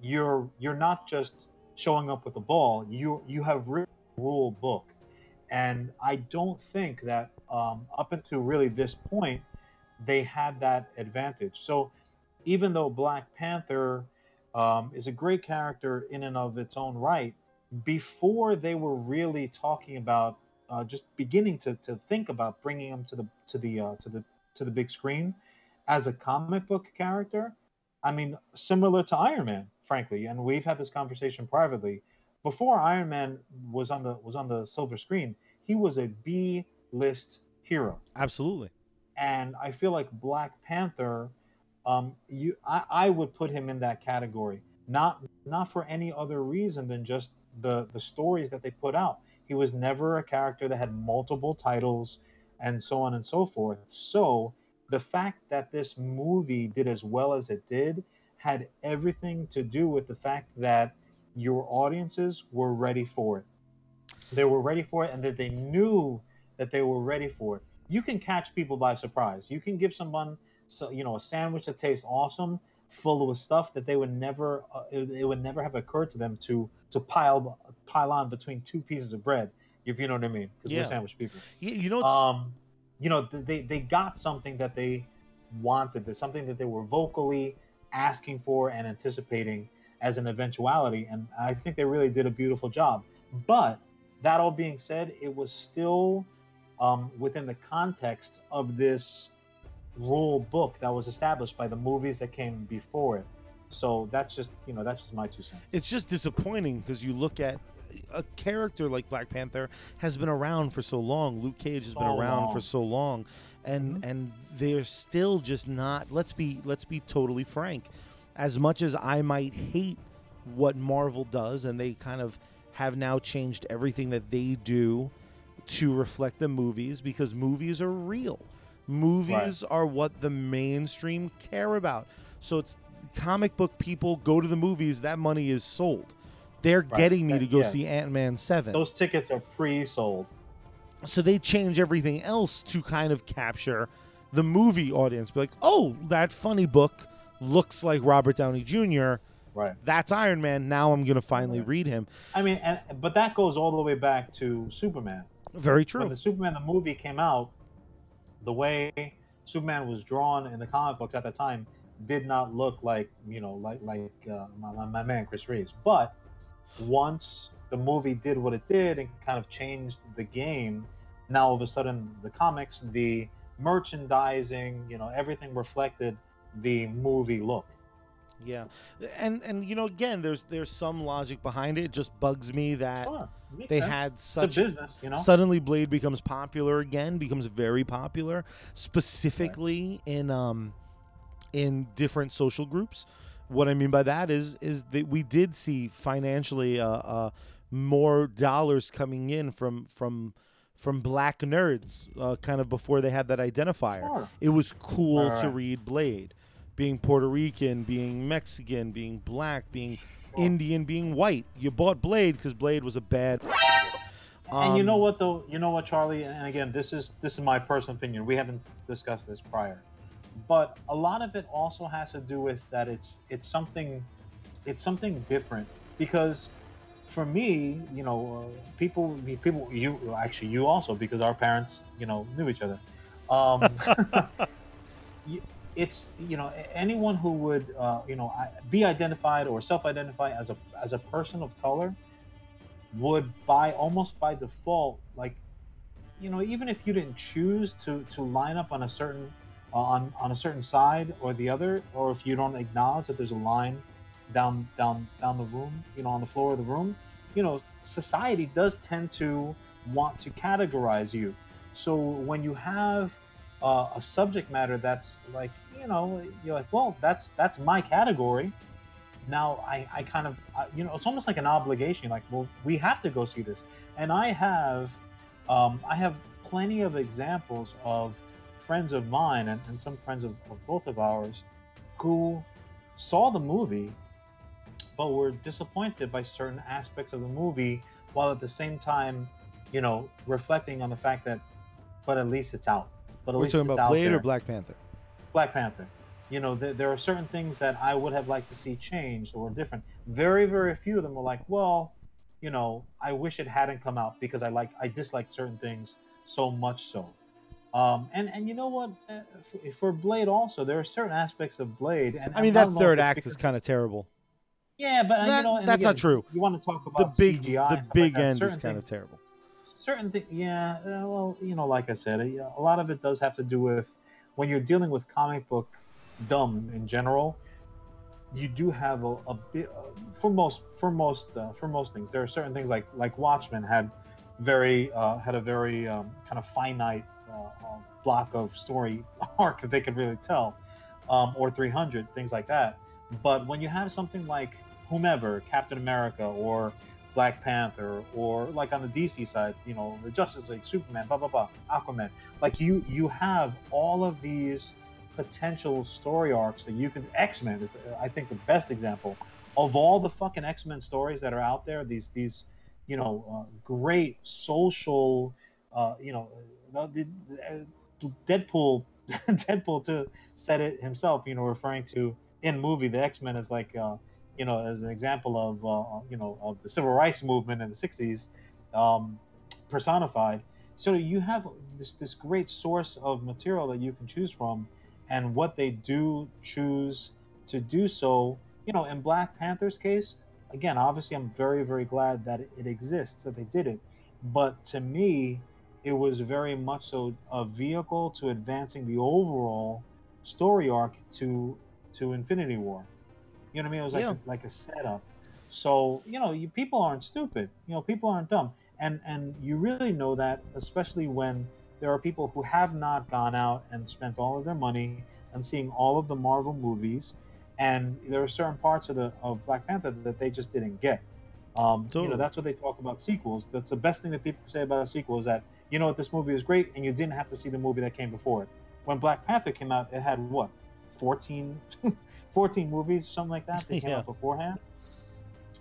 you're you're not just showing up with a ball you you have written rule book and I don't think that um, up until really this point, they had that advantage. So even though Black Panther um, is a great character in and of its own right, before they were really talking about uh, just beginning to, to think about bringing him to the to the uh, to the to the big screen as a comic book character, I mean, similar to Iron Man, frankly, and we've had this conversation privately before Iron Man was on the was on the silver screen, he was a B list hero, Absolutely. and I feel like Black Panther, um, you I, I would put him in that category, not not for any other reason than just the the stories that they put out. He was never a character that had multiple titles, and so on and so forth. So the fact that this movie did as well as it did had everything to do with the fact that your audiences were ready for it. They were ready for it, and that they knew that they were ready for it. You can catch people by surprise. You can give someone, so you know, a sandwich that tastes awesome, full of stuff that they would never, uh, it, it would never have occurred to them to to pile pile on between two pieces of bread, if you know what I mean, because Yeah. we're sandwich people. Yeah, you know, Um, you know, they they got something that they wanted, that something that they were vocally asking for and anticipating as an eventuality, and I think they really did a beautiful job. But that all being said, it was still um, within the context of this rule book that was established by the movies that came before it. So that's just you know that's just my two cents. it's just disappointing because you look at a character like Black Panther has been around for so long. Luke Cage has been So around for so long, and Mhm. and they're still just not. Let's be let's be totally frank. As much as I might hate what Marvel does, and they kind of have now changed everything that they do to reflect the movies because movies are real. Movies are what the mainstream care about. So it's comic book people go to the movies, that money is sold. They're Right. getting me That- to go yeah. see Ant Man 7. Those tickets are pre-sold. so they change everything else to kind of capture the movie audience. Be like, oh, that funny book looks like Robert Downey Jr. Right. That's Iron Man. Now I'm going to finally Right. read him. I mean, and, but that goes all the way back to Superman. Very true. When the Superman the movie came out, the way Superman was drawn in the comic books at the time did not look like you know like like uh, my- my man Chris Reeves. But once the movie did what it did and kind of changed the game, now all of a sudden the comics, the merchandising, you know, everything reflected the movie look. Yeah, and and you know again, there's there's some logic behind it. It just bugs me that Sure, they sense. had such a business, you know. suddenly Blade becomes popular again, becomes very popular, specifically in um in different social groups. What I mean by that is is that we did see financially uh, uh more dollars coming in from from from black nerds uh, kind of before they had that identifier. Sure. It was cool Right, to read Blade. Being Puerto Rican, being Mexican, being black, being Indian, being white. You bought Blade because Blade was a bad. and you know Um, what though? You know what, Charlie? And again, this is this is my personal opinion. We haven't discussed this prior, but a lot of it also has to do with that it's it's something it's something different because for me, you know, uh, people people you actually you also because our parents you know knew each other. Um, it's you know anyone who would uh, you know be identified or self-identify as a as a person of color would by almost by default like you know even if you didn't choose to to line up on a certain on on a certain side or the other or if you don't acknowledge that there's a line down down down the room you know on the floor of the room you know society does tend to want to categorize you. So when you have uh, a subject matter that's like you know you're like well that's that's my category. Now I, I kind of you know it's almost like an obligation like well we have to go see this. And i have um, i have plenty of examples of friends of mine and, and some friends of, of both of ours who saw the movie but were disappointed by certain aspects of the movie while at the same time you know reflecting on the fact that but at least it's out but at We're least talking it's about out Blade or. Black Panther. Black Panther. You know, there, there are certain things that I would have liked to see changed or different. Very, very few of them were like, well, you know, I wish it hadn't come out because I like I dislike certain things so much so. Um, and and you know what? Uh, For, for Blade also, there are certain aspects of Blade, and I mean, that don't know if third act is kind of terrible. yeah, but uh, That- you know, that's not true. You want to talk The about big, CGI the big like end is kind of terrible. certain things yeah uh, well you know like i said a lot of it does have to do with when you're dealing with comic book dumb in general you do have a, a bit for most for most uh, for most things there are certain things like like watchmen had very uh, had a very um, kind of finite uh, uh, block of story arc that they could really tell um, or 300 things like that but when you have something like whomever captain america or Black Panther, or like on the DC side, you know, the Justice League, Superman, blah blah blah, Aquaman. Like you, you have all of these potential story arcs that you can. X Men is, I think, the best example of all the fucking X Men stories that are out there. These, these, you know, uh, great social, uh, you know, uh, Deadpool, Deadpool to said it himself. You know, referring to in movie the X Men is like. Uh, you know, as an example of uh, you know of the civil rights movement in the '60s, um, personified. So you have this this great source of material that you can choose from, and what they do choose to do so. You know, in Black Panther's case, again, obviously, I'm very very glad that it exists that they did it, but to me, it was very much so a vehicle to advancing the overall story arc to to Infinity War. You know what I mean? It was like Yeah. a, like a setup. So you know, you, people aren't stupid. You know, people aren't dumb, and and you really know that, especially when there are people who have not gone out and spent all of their money and seeing all of the Marvel movies, and there are certain parts of the of Black Panther that they just didn't get. Um, You know, that's what they talk about sequels. That's the best thing that people say about a sequel is that you know what this movie is great, and you didn't have to see the movie that came before it. When Black Panther came out, it had what, 14, 14 movies, something like that. That came Yeah. out beforehand.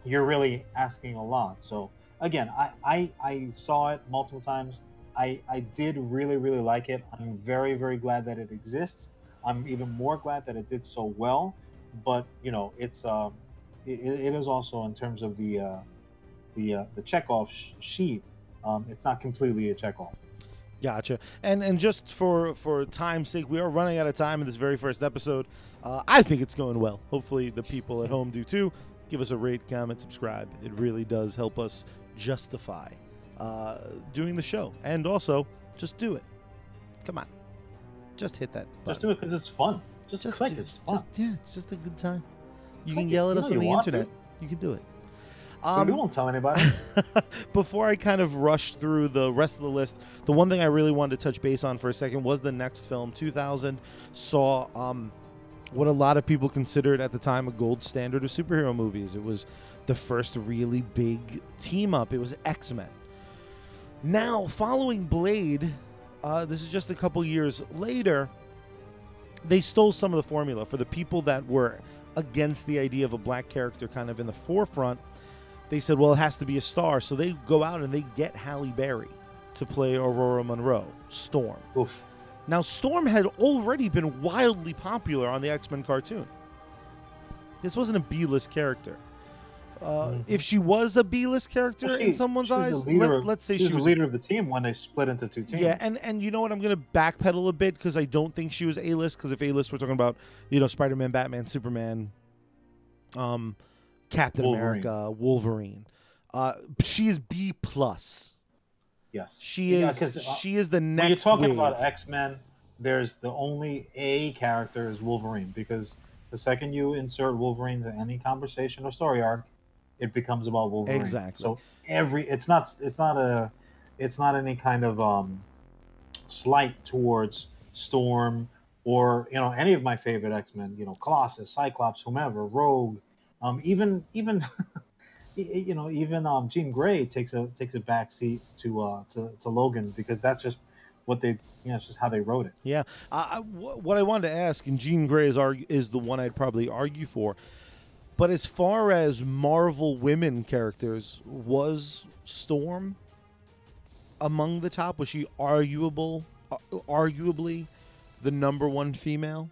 You're really asking a lot. So again, I, I I saw it multiple times. I I did really really like it. I'm very very glad that it exists. I'm even more glad that it did so well. But you know, it's um, it, it is also in terms of the uh, the uh, the checkoff sh- sheet. Um, it's not completely a check off. Gotcha. And and just for for time's sake, we are running out of time in this very first episode. Uh, I think it's going well. Hopefully, the people at home do too. give us a rate, comment, subscribe. It really does help us justify uh, doing the show. And also, just do it. Come on. Just hit that button. Just do it because it's fun. Just, Just click. do- It's fun. just yeah, it's just a good time. You Click can it. yell at us on the want to. internet. You can do it. Um, we won't tell anybody. before I kind of rush through the rest of the list, the one thing I really wanted to touch base on for a second was the next film. 2000 saw um, what a lot of people considered at the time a gold standard of superhero movies. It was the first really big team up. It was X Men. Now, following Blade, uh, this is just a couple years later. They stole some of the formula for the people that were against the idea of a black character kind of in the forefront they said, well, it has to be a star. So they go out and they get Halle Berry to play Ororo Munroe, Storm. Oof. Now, Storm had already been wildly popular on the X Men cartoon. This wasn't a B list character. Uh, Mhm. If she was a B list character Well, in someones' eyes, let, us say she she was was the leader of the team when they split into two teams. yeah, and and you know what? I'm gonna backpedal a bit because I don't think she was A list. Because if A list, we're talking about you know Spider Man, Batman, Superman, um, Captain Wolverine. America, Wolverine. Uh, she is B plus. yes. She is uh, she is the when you're next talking wave. about X Men, there's the only A character is Wolverine because the second you insert Wolverine to any conversation or story arc, it becomes about Wolverine. Exactly. So every it's not it's not a it's not any kind of um, slight towards Storm or you know any of my favorite X Men. You know, Colossus, Cyclops, whomever, Rogue, um, even even. You know, even um, Jean Grey takes a takes a back seat to uh to, to Logan because that's just what they you know it's just how they wrote it. Yeah. I, I- what I wanted to ask, and Jean Grey is, argu- is the one I'd probably argue for. But as far as Marvel women characters, was Storm among the top? Was she arguable, uh, arguably the number one female?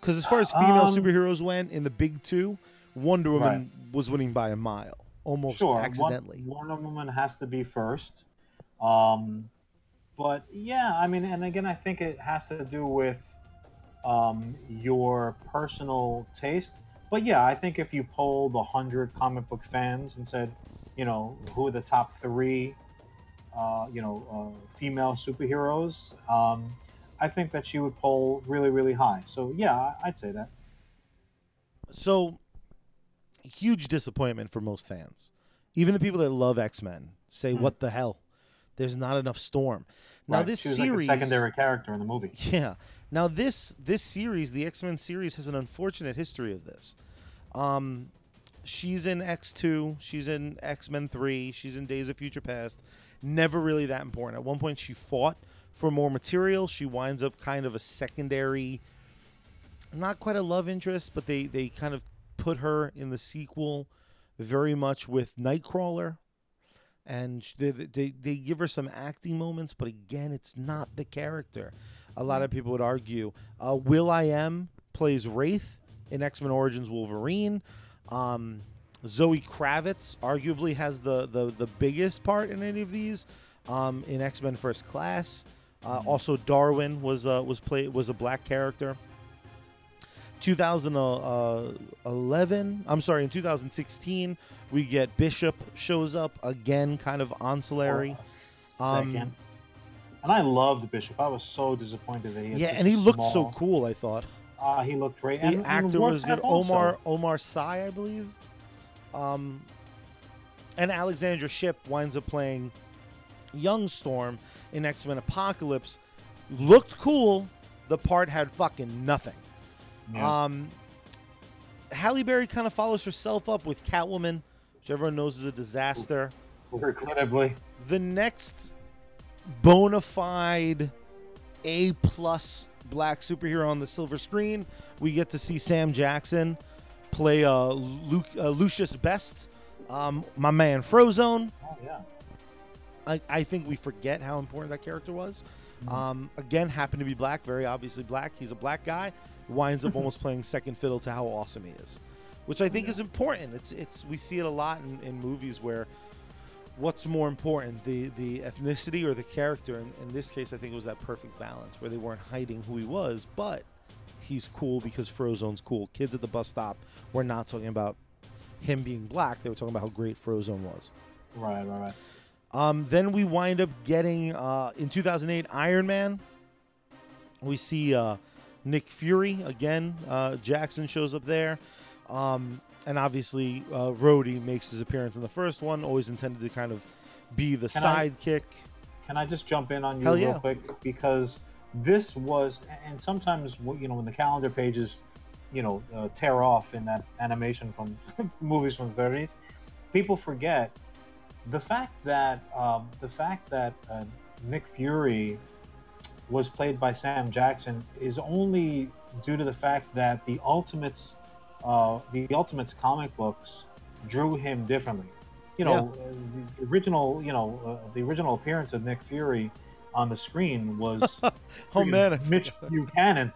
Because as far as female Um, superheroes went in the big two, Wonder Woman was winning by a mile, almost sure, accidentally. Wonder Woman has to be first. Um, but yeah, I mean, and again, I think it has to do with um, your personal taste. But yeah, I think if you polled a hundred comic book fans and said, you know, who are the top three, uh, you know, uh, female superheroes, um, I think that she would poll really, really high. So yeah, I'd say that. So, huge disappointment for most fans. Even the people that love X Men say, Hmm. "What the hell? There's not enough Storm." Now Right, this series, like a secondary character in the movie. yeah. Now this this series, the X Men series, has an unfortunate history of this. Um, she's in X two, she's in X Men three, she's in Days of Future Past. Never really that important. At one point, she fought for more material. She winds up kind of a secondary, not quite a love interest, but they they kind of put her in the sequel very much with Nightcrawler. And they, they, they give her some acting moments, but again, it's not the character. A lot of people would argue. Uh, will.i.am plays Wraith in X Men Origins Wolverine. Um, Zoe Kravitz arguably has the, the, the biggest part in any of these um, in X Men First Class. Uh, also, Darwin was uh, was play was a black character. 2011, I'm sorry, in 2016, we get Bishop shows up again, kind of ancillary. Oh, Um, and I loved Bishop. I was so disappointed that he. Yeah, and he looked so cool. I thought Ah, he looked great. the and, actor was good. also. Omar Omar Sy, I believe. Um, and Alexandra Shipp winds up playing Young Storm in X Men Apocalypse. Looked cool. The part had fucking nothing. Yeah. Um, Halle Berry kind of follows herself up with Catwoman, which everyone knows is a disaster. Regrettably, The next bona fide A plus black superhero on the silver screen, we get to see Sam Jackson play uh, Luke, uh, Lucius Best, um, my man Frozone. oh yeah. I, I think we forget how important that character was. Um, again, happened to be black, very obviously black. He's a black guy. Winds up almost playing second fiddle to how awesome he is, which I think is important. It's it's we see it a lot in, in movies where what's more important, the the ethnicity or the character? And in this case, I think it was that perfect balance where they weren't hiding who he was, but he's cool because Frozone's cool. Kids at the bus stop were not talking about him being black. They were talking about how great Frozone was. Right, right, right. Um, then we wind up getting uh, in 2008 Iron Man. We see uh, Nick Fury again. Uh, Jackson shows up there, um, and obviously uh, Rhodey makes his appearance in the first one. Always intended to kind of be the Can I- sidekick. Can I just jump in on you Hell real yeah. quick because this was, and sometimes you know when the calendar pages, you know, uh, tear off in that animation from movies from the 30s, people forget the fact that um, the fact that uh, Nick Fury was played by Sam Jackson is only due to the fact that the Ultimates, uh, the Ultimates comic books drew him differently. You know, uh, the original, you know, uh, the original appearance of Nick Fury on the screen was Oh man, Mitch Buchannon.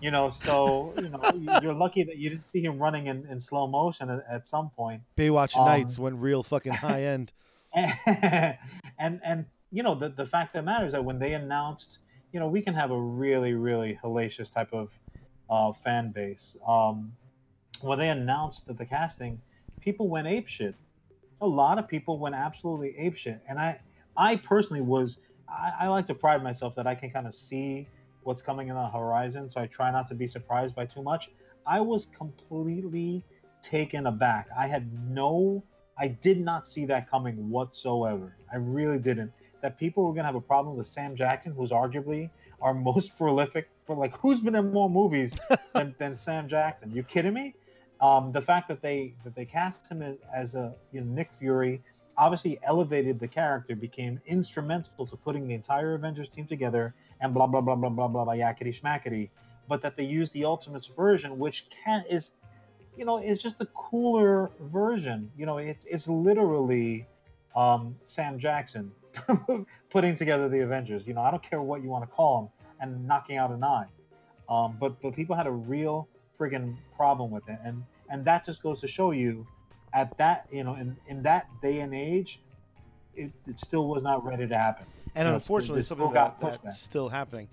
You know, so you know you're lucky that you didn't see him running in, in slow motion at, at some point. Baywatch Um, Nights went real fucking high end. and and you know the the fact that matters that when they announced, you know, we can have a really really hellacious type of uh, fan base. Um, when they announced that the casting, people went ape shit. A lot of people went absolutely ape shit, and I I personally was I, I like to pride myself that I can kind of see what's coming in the horizon, so I try not to be surprised by too much. I was completely taken aback. I had no I did not see that coming whatsoever. I really didn't. That people were gonna have a problem with Sam Jackson, who's arguably our most prolific for like who's been in more movies than, than Sam Jackson. You kidding me? Um, the fact that they that they cast him as, as a you know, Nick Fury obviously elevated the character, became instrumental to putting the entire Avengers team together, and blah blah blah blah blah blah blah yakety schmackety. But that they use the Ultimates version, which can is you know, is just a cooler version. You know, it's it's literally um, Sam Jackson putting together the Avengers. You know, I don't care what you want to call him, and knocking out an eye. Um, but but people had a real friggin' problem with it, and and that just goes to show you, at that you know, in in that day and age, it, it still was not ready to happen. And you know, unfortunately, something got that, that's back. still happening.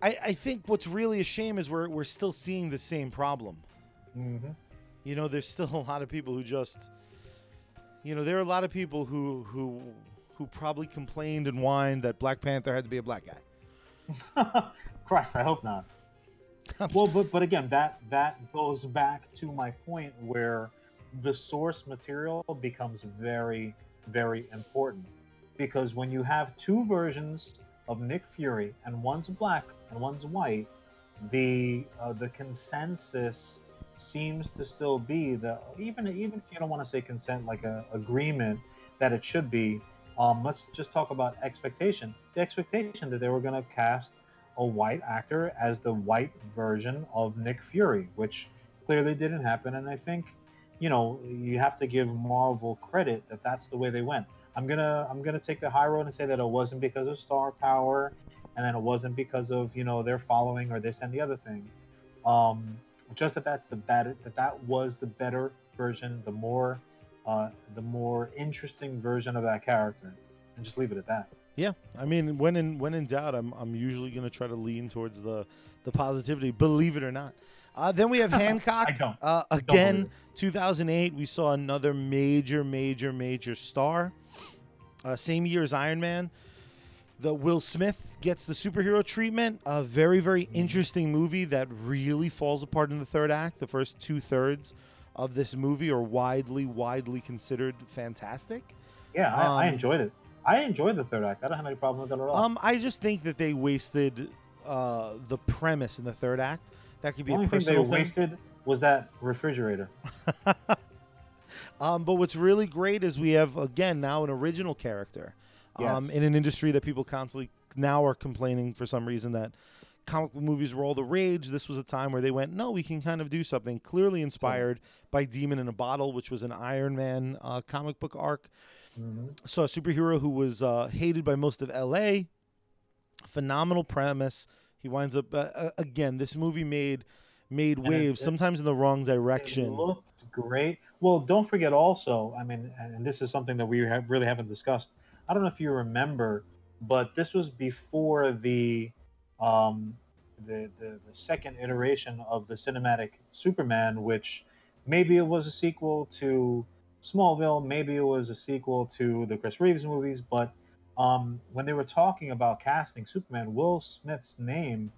I, I think what's really a shame is we're we're still seeing the same problem. hmm You know, there's still a lot of people who just, you know, there are a lot of people who who who probably complained and whined that Black Panther had to be a black guy. Christ, I hope not. well but but again that that goes back to my point where the source material becomes very very important because when you have two versions of Nick Fury and one's black and one's white the uh, the consensus seems to still be the even even if you don't want to say consent like a agreement that it should be um, let's just talk about expectation the expectation that they were going to cast a white actor as the white version of Nick Fury, which clearly didn't happen. And I think, you know, you have to give Marvel credit that that's the way they went. I'm gonna I'm gonna take the high road and say that it wasn't because of star power, and then it wasn't because of you know their following or this and the other thing. Um, just that that's the better that that was the better version, the more uh, the more interesting version of that character, and just leave it at that. Yeah, I mean, when in when in doubt, I'm I'm usually gonna try to lean towards the the positivity. Believe it or not. Uh, then we have Hancock. I don't. Uh, again, it. 2008, we saw another major, major, major star. Uh, same year as Iron Man. The Will Smith gets the superhero treatment. A very, very Mm-hmm. interesting movie that really falls apart in the third act. The first two thirds of this movie are widely, widely considered fantastic. Yeah, I, I Um, enjoyed it. I enjoyed the third act. I don't have any problem with it at all. Um, I just think that they wasted uh, the premise in the third act. That could be the only a thing they thing. wasted was that refrigerator. Um, but what's really great is we have again now an original character um, Yes. in an industry that people constantly now are complaining for some reason that comic book movies were all the rage. This was a time where they went, no, we can kind of do something. Clearly inspired by Demon in a Bottle, which was an Iron Man uh, comic book arc. Mhm. So a superhero who was uh, hated by most of L.A. Phenomenal premise. He winds up uh, uh, again. This movie made made And waves, it- sometimes in the wrong It direction. looked great. Well, don't forget also. I mean, and and this is something that we have really haven't discussed. I don't know if you remember, but this was before the um, the, the the second iteration of the cinematic Superman, which maybe it was a sequel to Smallville, maybe it was a sequel to the Chris Reeves movies, but um, when they were talking about casting Superman, Will Smith's name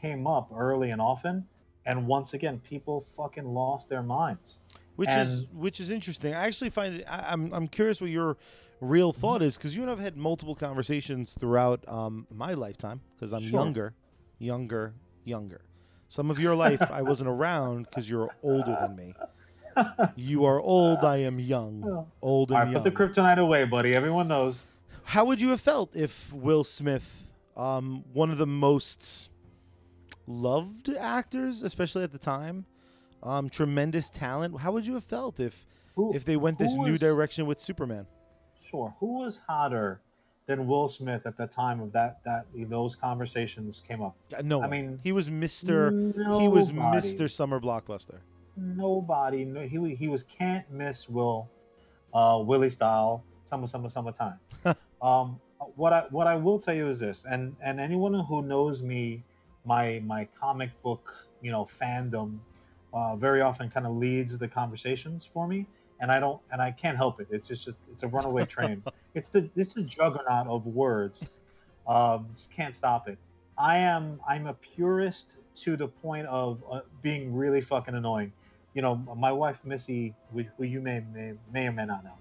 came up early and often, and once again, people fucking lost their minds. which is which is interesting. I actually find it. I, I'm I'm curious what your real thought is because you and I've had multiple conversations throughout um, my lifetime because I'm Sure. younger, younger, younger. Some of your life I wasn't around because you're older than me. You are old. I am young. Old and right, put the kryptonite away, buddy. Everyone knows. How would you have felt if Will Smith, um, one of the most loved actors, especially at the time, um, tremendous talent, how would you have felt if Who, if they went this who new direction with Superman? Sure. Who was hotter than Will Smith at the time of that that those conversations came up? Uh, No, I mean, he was Mister. He was. Mister Summer Blockbuster. Nobody. No, he he was can't miss Will, uh, Willie style. Summer, summer, summertime. um, what I what I will tell you is this, and and anyone who knows me, my my comic book you know fandom, uh, very often kind of leads the conversations for me, and I don't and I can't help it. It's just, just it's a runaway train. it's the it's a juggernaut of words. Um, just can't stop it. I am I'm a purist to the point of uh, being really fucking annoying. You know, my wife Missy, who who you may may, may or may not know.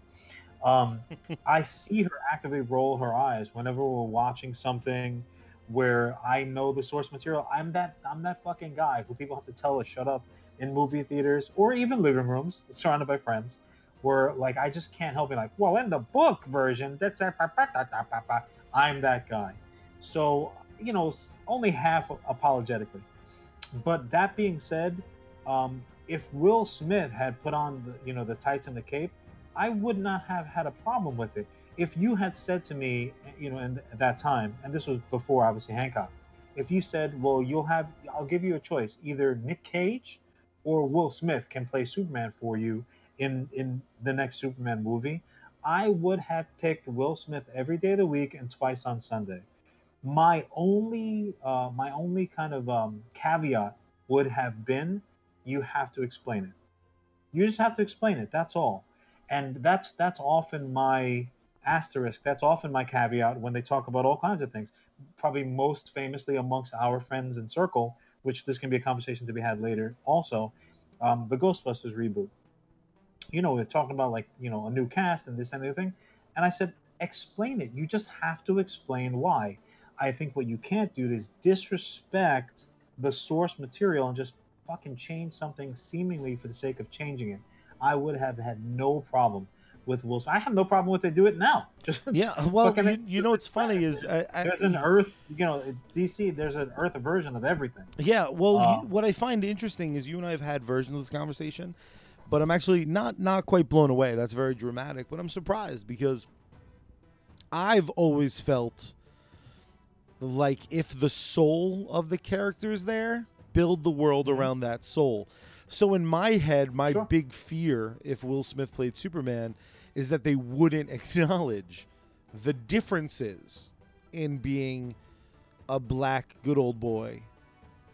Um, I see her actively roll her eyes whenever we're watching something where I know the source material. I'm that I'm that fucking guy who people have to tell to shut up in movie theaters or even living rooms surrounded by friends. Where like I just can't help it. Like, well, in the book version, that's I'm that guy. So you know, only half apologetically. But that being said, um, if Will Smith had put on the you know the tights and the cape, I would not have had a problem with it. If you had said to me, you know, at that time, and this was before obviously Hancock, if you said, well, you'll have, I'll give you a choice, either Nick Cage or Will Smith can play Superman for you in in the next Superman movie, I would have picked Will Smith every day of the week and twice on Sunday. My only, uh, my only kind of um, caveat would have been, you have to explain it. You just have to explain it. That's all and that's that's often my asterisk that's often my caveat when they talk about all kinds of things. Probably most famously amongst our friends in circle which this can be a conversation to be had later also um, the ghostbusters reboot. You know we're talking about like you know a new cast and this and the other thing. And i said explain it. You just have to explain why. I think what you can't do is disrespect the source material and just fucking change something seemingly for the sake of changing it I would have had no problem with Smith. I have no problem with they do it now. Just Yeah, well, you, you know what's funny is I, I, there's an Earth, you know, DC. There's an Earth version of everything. Yeah, well, Uh, you, what I find interesting is you and I have had versions of this conversation, but I'm actually not not quite blown away. That's very dramatic, but I'm surprised because I've always felt like if the soul of the character is there, build the world around that soul. So in my head, my Sure. big fear if Will Smith played Superman is that they wouldn't acknowledge the differences in being a black good old boy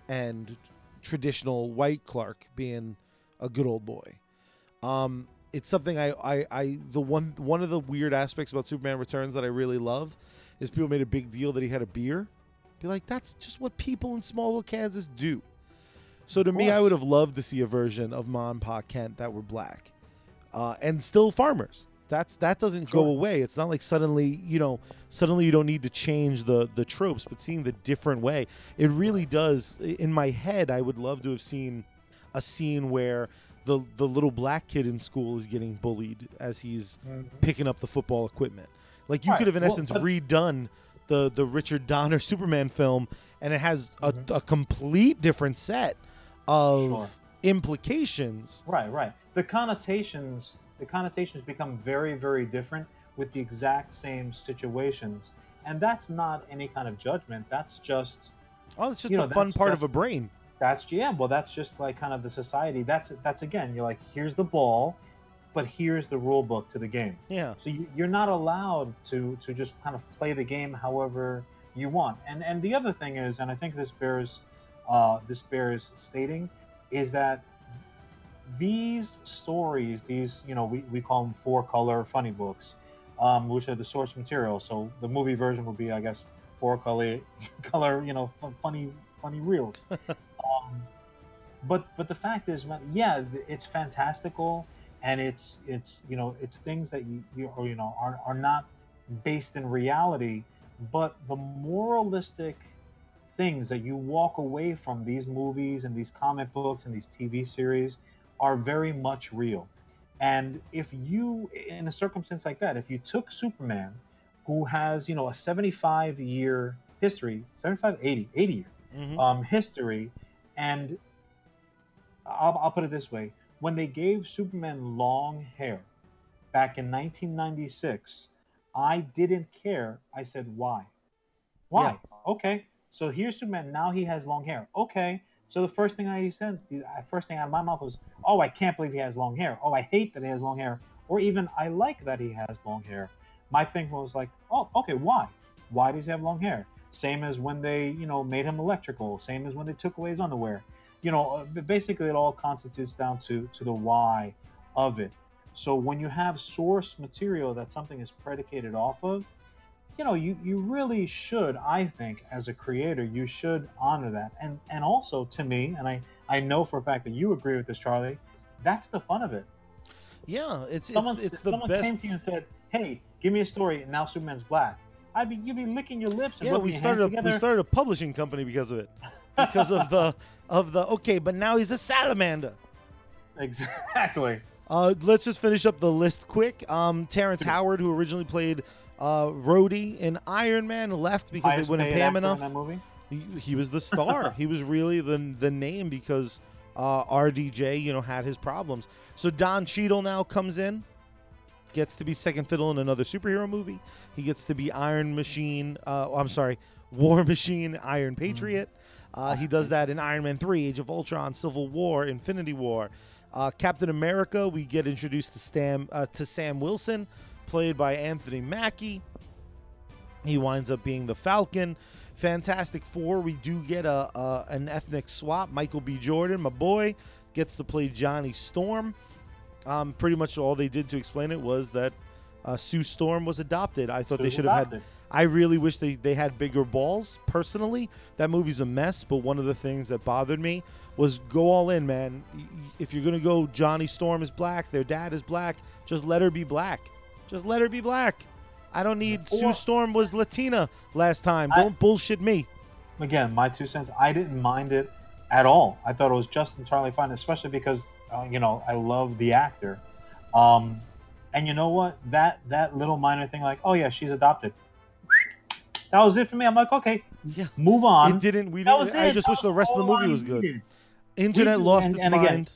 and traditional white Clark being a good old boy. Um, it's something I, I, I, the one, one of the weird aspects about Superman Returns that I really love is people made a big deal that he had a beer. Be like, that's just what people in Smallville, Kansas do. So to me, I would have loved to see a version of Ma and Pa Kent that were black, uh, and still farmers. That's that doesn't go away. It's not like suddenly you know suddenly you don't need to change the the tropes, but seeing the different way, it really does. In my head, I would love to have seen a scene where the the little black kid in school is getting bullied as he's picking up the football equipment. Like you Right. could have in Well, essence but- redone the the Richard Donner Superman film, and it has a, Mhm. a complete different set of Sure. implications. Right, right. The connotations, the connotations become very, very different with the exact same situations, and that's not any kind of judgment. That's just Oh, it's just You the know, fun part just- of a brain. that's yeah. Well, that's just like kind of the society. That's that's again. You're like, here's the ball, but here's the rule book to the game. Yeah. So you, you're not allowed to to just kind of play the game however you want. And and the other thing is, and I think this bears uh, this bears stating is that these stories, these you know, we, we call them four color funny books, um, which are the source material. So the movie version would be, I guess, four color color you know fu- funny funny reels. um, but but the fact is, yeah, it's fantastical, and it's it's you know it's things that you you or, you know are are not based in reality, but the moralistic things that you walk away from these movies and these comic books and these TV series are very much real. And if you, in a circumstance like that, if you took Superman, who has, you know, a 75 year history, 75, 80, 80 year Mhm. um, history, and I'll, I'll put it this way when they gave Superman long hair back in 1996, I didn't care. I said, why? Why? Okay. So here's Superman. Now he has long hair. Okay. So the first thing I said, the uh, first thing out of my mouth was, "Oh, I can't believe he has long hair. Oh, I hate that he has long hair." Or even, "I like that he has long hair." My thing was like, "Oh, okay. Why? Why does he have long hair?" Same as when they, you know, made him electrical. Same as when they took away his underwear. You know, uh, basically, it all constitutes down to to the why of it. So when you have source material that something is predicated off of, you know you you really should i think as a creator you should honor that and and also to me and i i know for a fact that you agree with this charlie that's the fun of it Yeah, it's someone it's, it's the someone best. came to you and said hey give me a story and now superman's black i'd be you'd be licking your lips and yeah, we started a, we started a publishing company because of it, because of the of the okay, but now he's a salamander. exactly Uh, let's just finish up the list quick. Um, Terrence Howard, who originally played uh, Rhodey in Iron Man, left because Highest they wouldn't pay him enough. He, he was the star. he was really the the name because uh, RDJ, you know, had his problems. So Don Cheadle now comes in, gets to be second fiddle in another superhero movie. He gets to be Iron Machine. Uh, I'm sorry, War Machine, Iron Patriot. Uh, he does that in Iron Man 3, Age of Ultron, Civil War, Infinity War. Uh, Captain America, we get introduced to Sam uh, to Sam Wilson, played by Anthony Mackie. He winds up being the Falcon. Fantastic Four, we do get a, a an ethnic swap. Michael B. Jordan, my boy, gets to play Johnny Storm. Um, pretty much all they did to explain it was that uh, Sue Storm was adopted. I thought they should have had. I really wish they, they had bigger balls. Personally, that movie's a mess. But one of the things that bothered me was go all in, man. If you're gonna go, Johnny Storm is black. Their dad is black. Just let her be black. Just let her be black. I don't need Sue Storm was Latina last time. I- Don't bullshit me. again, my two cents. I didn't mind it at all. I thought it was just entirely fine, especially because uh, you know I love the actor. Um, and you know what? That that little minor thing, like, oh yeah, she's adopted. That was it for me. I'm like, okay, Yeah. move on. It didn't. We didn't. I just That wish the rest of the movie was good. needed. Internet lost and- its and again,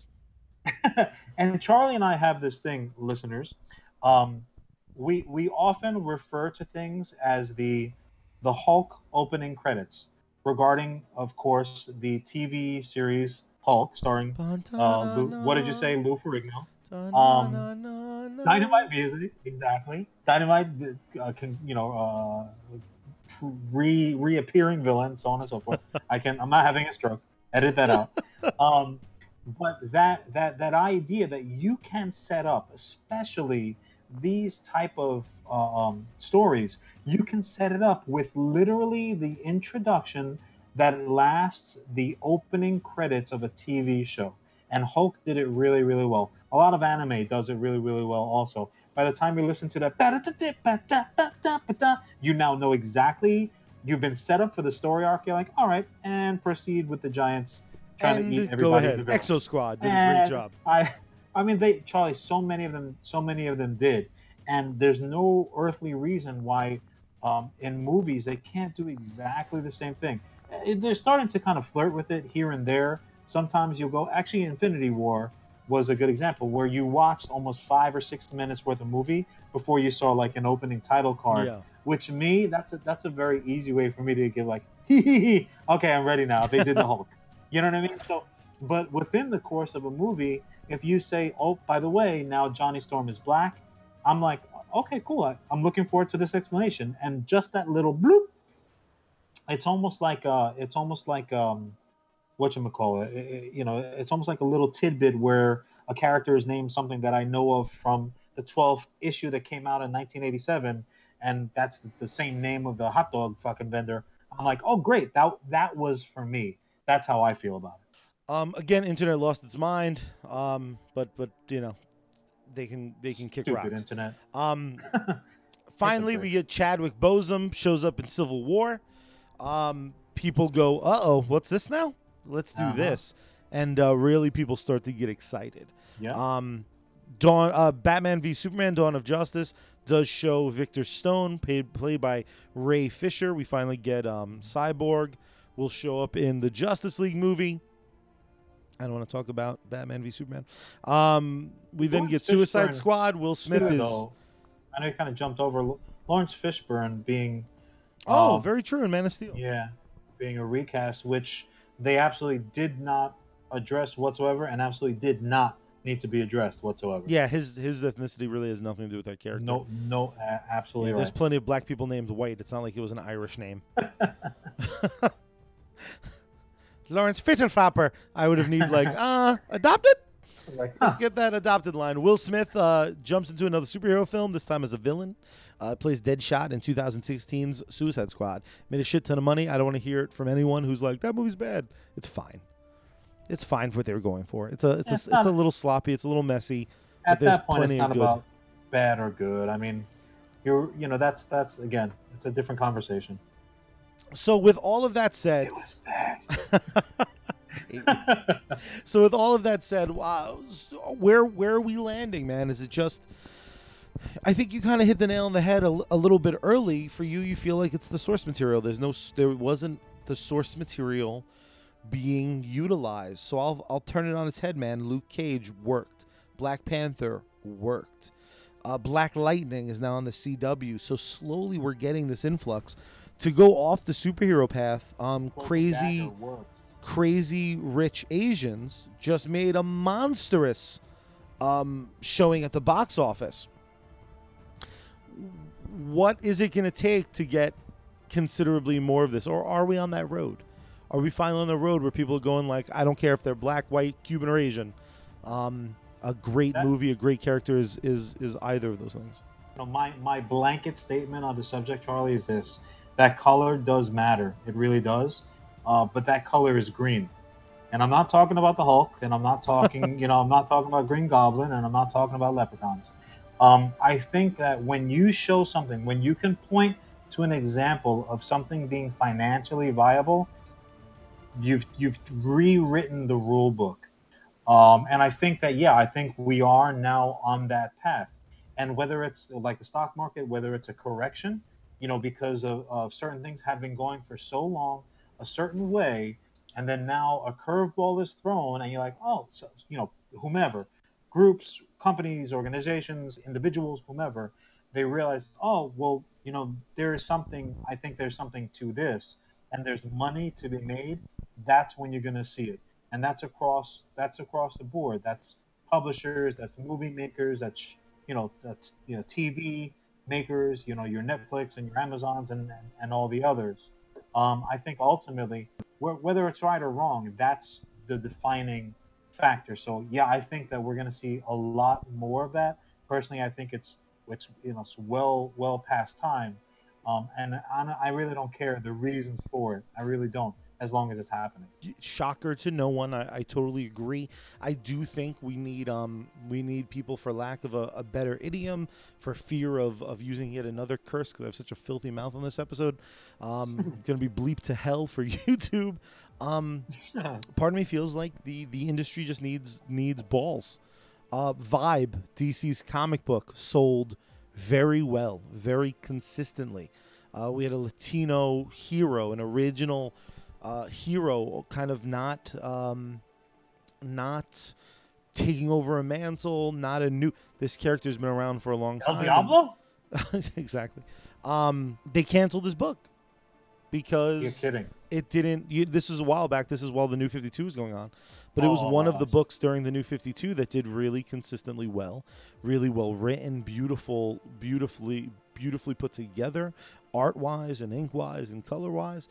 and Charlie and I have this thing, listeners. Um, we we often refer to things as the the Hulk opening credits, regarding, of course, the TV series Hulk, starring uh, Lou, what did you say, Lou Ferrigno? Um, Dynamite music, exactly. Dynamite, uh, can you know, uh, re reappearing villain, so on and so forth. I can. I'm not having a stroke. Edit that out. um, but that that that idea that you can set up, especially these type of uh, um, stories, you can set it up with literally the introduction that lasts the opening credits of a TV show. And Hulk did it really, really well. A lot of anime does it really, really well also. By the time you listen to that, you now know exactly. You've been set up for the story arc. You're like, all right, and proceed with the giants trying to eat everybody. go ahead. Exosquad did a great job. I, I mean, they Charlie. So many of them, so many of them did, and there's no earthly reason why, um, in movies they can't do exactly the same thing. Uh, They're starting to kind of flirt with it here and there. Sometimes you'll go. Actually, Infinity War was a good example where you watched almost five or six minutes worth of movie before you saw like an opening title card. Yeah. Which me, that's a that's a very easy way for me to give like, hee hee hee. Okay, I'm ready now. They did the Hulk. You know what I mean? So, but within the course of a movie, if you say, "Oh, by the way, now Johnny Storm is black," I'm like, "Okay, cool. I, I'm looking forward to this explanation." And just that little bloop, it's almost like uh, it's almost like um, what you call it. You know, it's almost like a little tidbit where a character is named something that I know of from the 12th issue that came out in 1987, and that's the, the same name of the hot dog fucking vendor. I'm like, oh great, that that was for me. That's how I feel about it. Um, again, internet lost its mind. Um, but but you know, they can they can kick Stupid rocks. internet. Um, finally, we get Chadwick Boseman shows up in Civil War. Um, people go, "Uh oh, what's this now? Let's do Uh-huh. this," and uh, really, people start to get excited. Yeah. Um, Dawn, uh, Batman v Superman: Dawn of Justice does show Victor Stone, paid, played by Ray Fisher. We finally get um, Cyborg. Will show up in the Justice League movie. I don't want to talk about Batman v Superman. Um, we then Laurence get Suicide Fishburne, Squad. Will Smith is. though, I know you kind of jumped over Laurence Fishburne being. Oh, um, very true in Man of Steel. Yeah, being a recast, which they absolutely did not address whatsoever, and absolutely did not need to be addressed whatsoever. Yeah, his his ethnicity really has nothing to do with that character. No, no, a- absolutely Yeah, there's plenty of black people named White. It's not like it was an Irish name. Lawrence Fittenfrapper. I would have need like uh adopted. Like, Let's huh, get that adopted line. Will Smith uh, jumps into another superhero film. This time as a villain. Uh, plays Deadshot in 2016's Suicide Squad. Made a shit ton of money. I don't want to hear it from anyone who's like that movie's bad. It's fine. It's fine for what they were going for. It's a it's a, It's it's a little sloppy. It's a little messy. at that point, it's not good. about bad or good. I mean, you're, you know, that's that's again, it's a different conversation. So with all of that said, It was bad. so with all of that said, wow, where where are we landing, man? Is it just? I think you kind of hit the nail on the head a, a little bit early. For you, you feel like it's the source material. There's no, there wasn't the source material being utilized. So I'll I'll turn it on its head, man. Luke Cage worked. Black Panther worked. Uh, Black Lightning is now on the CW. So slowly we're getting this influx to go off the superhero path. Um, crazy crazy rich Asians just made a monstrous um, showing at the box office. What is it going to take to get considerably more of this, or are we on that road? Are we finally on the road where people are going like, I don't care if they're black, white, Cuban, or Asian? Um, a great That- movie, a great character is is is either of those things. You know, my my blanket statement on the subject, Charlie, is this: that color does matter. It really does. Uh, but that color is green, and I'm not talking about the Hulk, and I'm not talking, you know, I'm not talking about Green Goblin, and I'm not talking about leprechauns. Um, I think that when you show something, when you can point to an example of something being financially viable, you've you've rewritten the rule book. Um, and I think that yeah, I think we are now on that path and whether it's like the stock market, whether it's a correction, you know, because of, of certain things have been going for so long a certain way, and then now a curveball is thrown, and you're like, oh, so you know, whomever, groups, companies, organizations, individuals, whomever, they realize, oh, well, you know, there is something. I think there's something to this, and there's money to be made. That's when you're going to see it, and that's across that's across the board. That's publishers, that's movie makers, that's you know that's you know TV makers, you know your Netflix and your Amazons and and, and all the others. Um, I think ultimately, wh- whether it's right or wrong, that's the defining factor. So yeah, I think that we're going to see a lot more of that. Personally, I think it's it's you know it's well well past time, um, and I, I really don't care the reasons for it. I really don't, as long as it's happening. shocker to no one. I, I totally agree. I do think we need um we need people for lack of a, a better idiom, for fear of, of using yet another curse because I have such a filthy mouth on this episode. Um, gonna be bleeped to hell for YouTube. Um, part of me feels like the the industry just needs needs balls. Uh, Vibe, DC's comic book, sold very well, very consistently. Uh, we had a Latino hero, an original uh, hero, kind of not um, not taking over a mantle, not a new. This character's been around for a long El time. Diablo? exactly. Um, they canceled this book because You're kidding. it didn't. You, this was a while back. This is while the New Fifty Two was going on, but it was one of the books during the New Fifty Two that did really consistently well, really well written, beautiful, beautifully, beautifully put together, art wise and ink wise and color wise.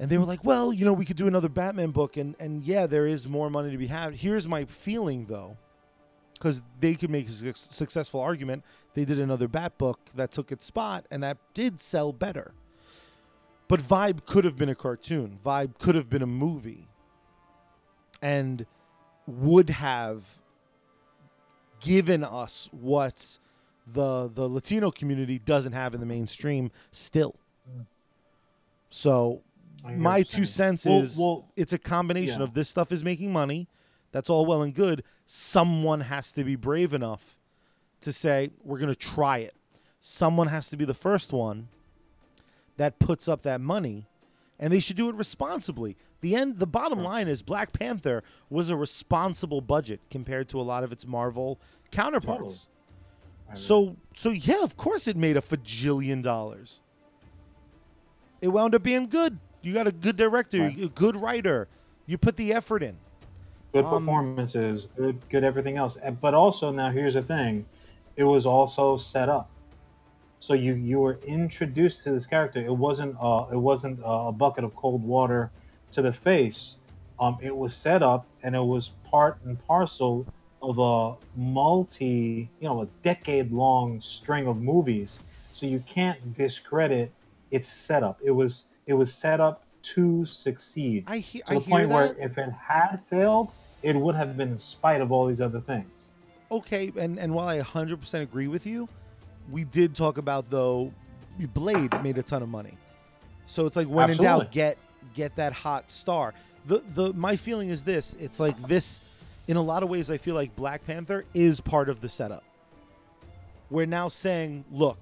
And they were like, "Well, you know, we could do another Batman book, and and yeah, there is more money to be had." Here's my feeling, though, because they could make a suc- successful argument. They did another Bat book that took its spot, and that did sell better. But Vibe could have been a cartoon. Vibe could have been a movie, and would have given us what the the Latino community doesn't have in the mainstream still. Mm. So I hear my two cents Well- is well, it's a combination yeah. of this stuff is making money. That's all well and good. Someone has to be brave enough to say we're going to try it. Someone has to be the first one that puts up that money and they should do it responsibly. The end the bottom line is Black Panther was a responsible budget compared to a lot of its Marvel counterparts. Agree. So so yeah, of course it made a fajillion dollars. It wound up being good. You got a good director, Right. a good writer. You put the effort in. good um, performances, good, good everything else. But also now here's the thing, it was also set up. So you you were introduced to this character. It wasn't uh it wasn't a bucket of cold water to the face. Um, it was set up and it was part and parcel of a multi, you know, a decade long string of movies. So you can't discredit its setup. It was it was set up to succeed I, he- to I the hear point where if it had failed, it would have been in spite of all these other things. okay, and and while I 100% agree with you, we did talk about though Blade made a ton of money. So it's like when in doubt get get that hot star. The the my feeling is this, it's like this in a lot of ways I feel like Black Panther is part of the setup. We're now saying, look,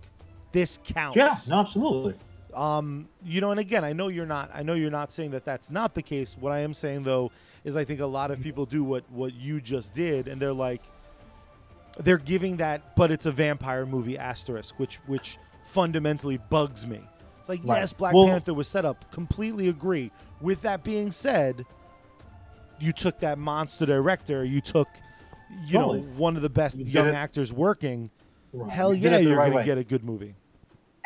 this counts. Yeah, no, absolutely. Um, you know, and again, I know you're not. I know you're not saying that that's not the case. What I am saying though is, I think a lot of people do what what you just did, and they're like, they're giving that, but it's a vampire movie asterisk, which which fundamentally bugs me. It's like, Right. yes, Black Well- Panther was set up. Completely agree. With that being said, you took that monster director. You took, you Totally. know, one of the best You young actors working. Right. Hell You yeah, you're right gonna way. get a good movie.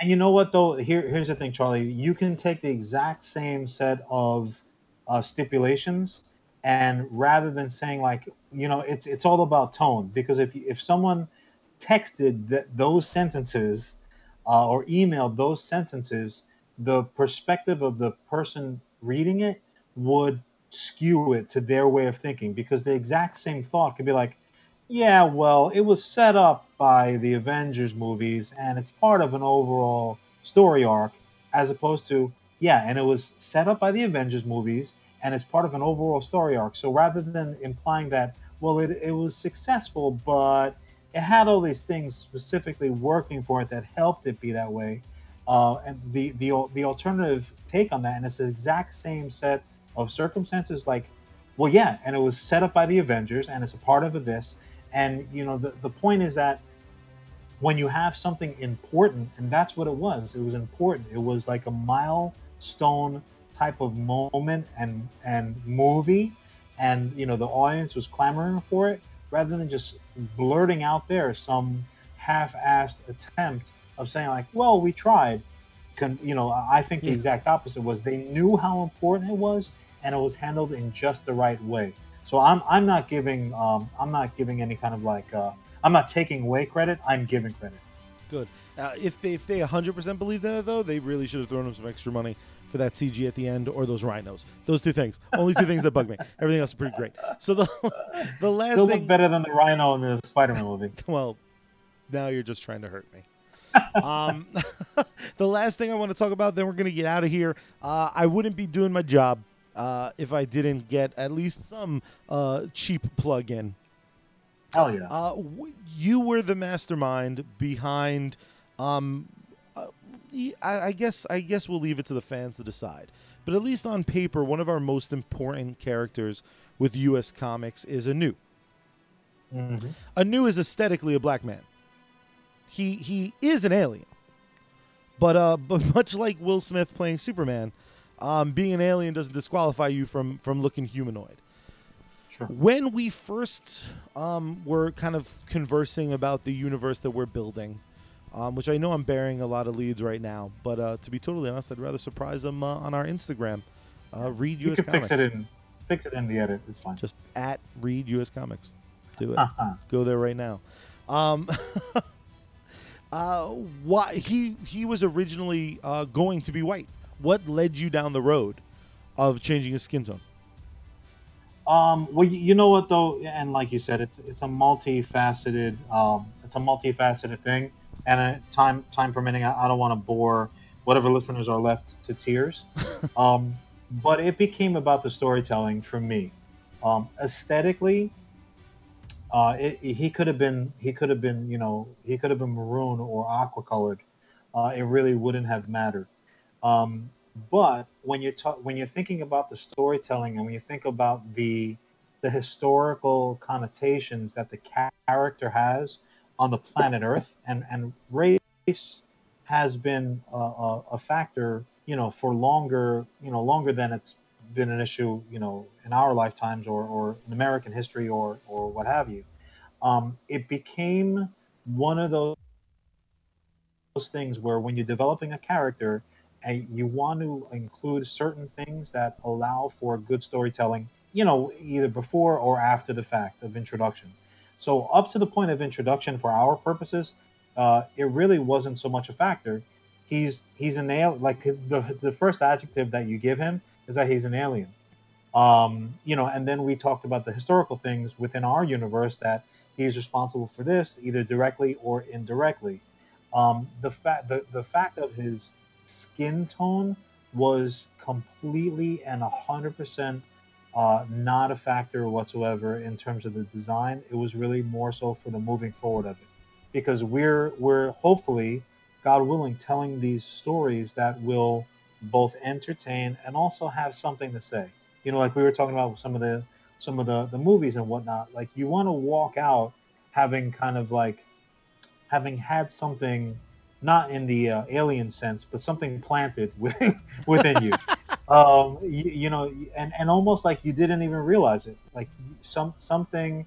And you know what though? Here, here's the thing, Charlie. You can take the exact same set of uh, stipulations, and rather than saying like, you know, it's it's all about tone. Because if if someone texted that those sentences uh, or emailed those sentences, the perspective of the person reading it would skew it to their way of thinking. Because the exact same thought could be like, yeah, well, it was set up by the Avengers movies and it's part of an overall story arc, as opposed to, yeah, and it was set up by the Avengers movies and it's part of an overall story arc. So rather than implying that, well, it, it was successful, but it had all these things specifically working for it that helped it be that way. Uh, and the, the the alternative take on that, and it's the exact same set of circumstances, like well, yeah, and it was set up by the Avengers, and it's a part of this. And you know, the the point is that when you have something important, and that's what it was. It was important. It was like a milestone type of moment and and movie, and you know, the audience was clamoring for it, rather than just blurting out there some half-assed attempt of saying like, well, we tried. Con- you know, I think the exact opposite was they knew how important it was, and it was handled in just the right way. So I'm I'm not giving um, I'm not giving any kind of like uh, I'm not taking away credit. I'm giving credit. Good. Uh, if they if they 100% believed in it though, they really should have thrown them some extra money for that CG at the end or those rhinos. Those two things. Only two things that bug me. Everything else is pretty great. So the the last Still thing look better than the Rhino in the Spider-Man movie. well, now you're just trying to hurt me. um, the last thing I want to talk about, then we're going to get out of here. Uh, I wouldn't be doing my job uh, if I didn't get at least some uh, cheap plug in. Hell yeah. Uh, w- you were the mastermind behind. Um, uh, I, I guess I guess we'll leave it to the fans to decide. But at least on paper, one of our most important characters with U.S. comics is Anu. Mhm. Anu is aesthetically a black man. He he is an alien, but uh, but much like Will Smith playing Superman, um, being an alien doesn't disqualify you from from looking humanoid. Sure. When we first um, were kind of conversing about the universe that we're building, um, which I know I'm bearing a lot of leads right now, but uh, to be totally honest, I'd rather surprise them uh, on our Instagram Uh, read You US can Comics. fix it in fix it in the edit. It's fine. Just at read US Comics. Do it. Uh-huh. Go there right now. Um, uh, why he he was originally uh, going to be white. What led you down the road of changing his skin tone? Um, well, you you know what though, and like you said, it's it's a multifaceted um, it's a multifaceted thing, and uh, time time permitting, I, I don't want to bore whatever listeners are left to tears. um, but it became about the storytelling for me. Um, aesthetically, uh, it, it- he could have been he could have been you know he could have been maroon or aqua colored. Uh, it really wouldn't have mattered. Um, but when you talk when you're thinking about the storytelling and when you think about the the historical connotations that the character has on the planet Earth and and race has been a, a, a factor you know for longer you know longer than it's been an issue you know in our lifetimes or, or in American history or or what have you. Um, it became one of those those things where when you're developing a character and you want to include certain things that allow for good storytelling, you know, either before or after the fact of introduction. So up to the point of introduction for our purposes, uh, it really wasn't so much a factor. He's he's an alien. Like the the first adjective that you give him is that he's an alien. Um, you know, and then we talked about the historical things within our universe that he's responsible for this either directly or indirectly. Um, the fact the, the fact of his skin tone was completely and 100% uh, not a factor whatsoever in terms of the design. It was really more so for the moving forward of it, because we're we're hopefully, God willing, telling these stories that will both entertain and also have something to say. You know, like we were talking about some of the some of the the movies and whatnot. Like you want to walk out having kind of like having had something not in the uh, alien sense, but something planted within within you. um, you, you know, and and almost like you didn't even realize it. Like some something,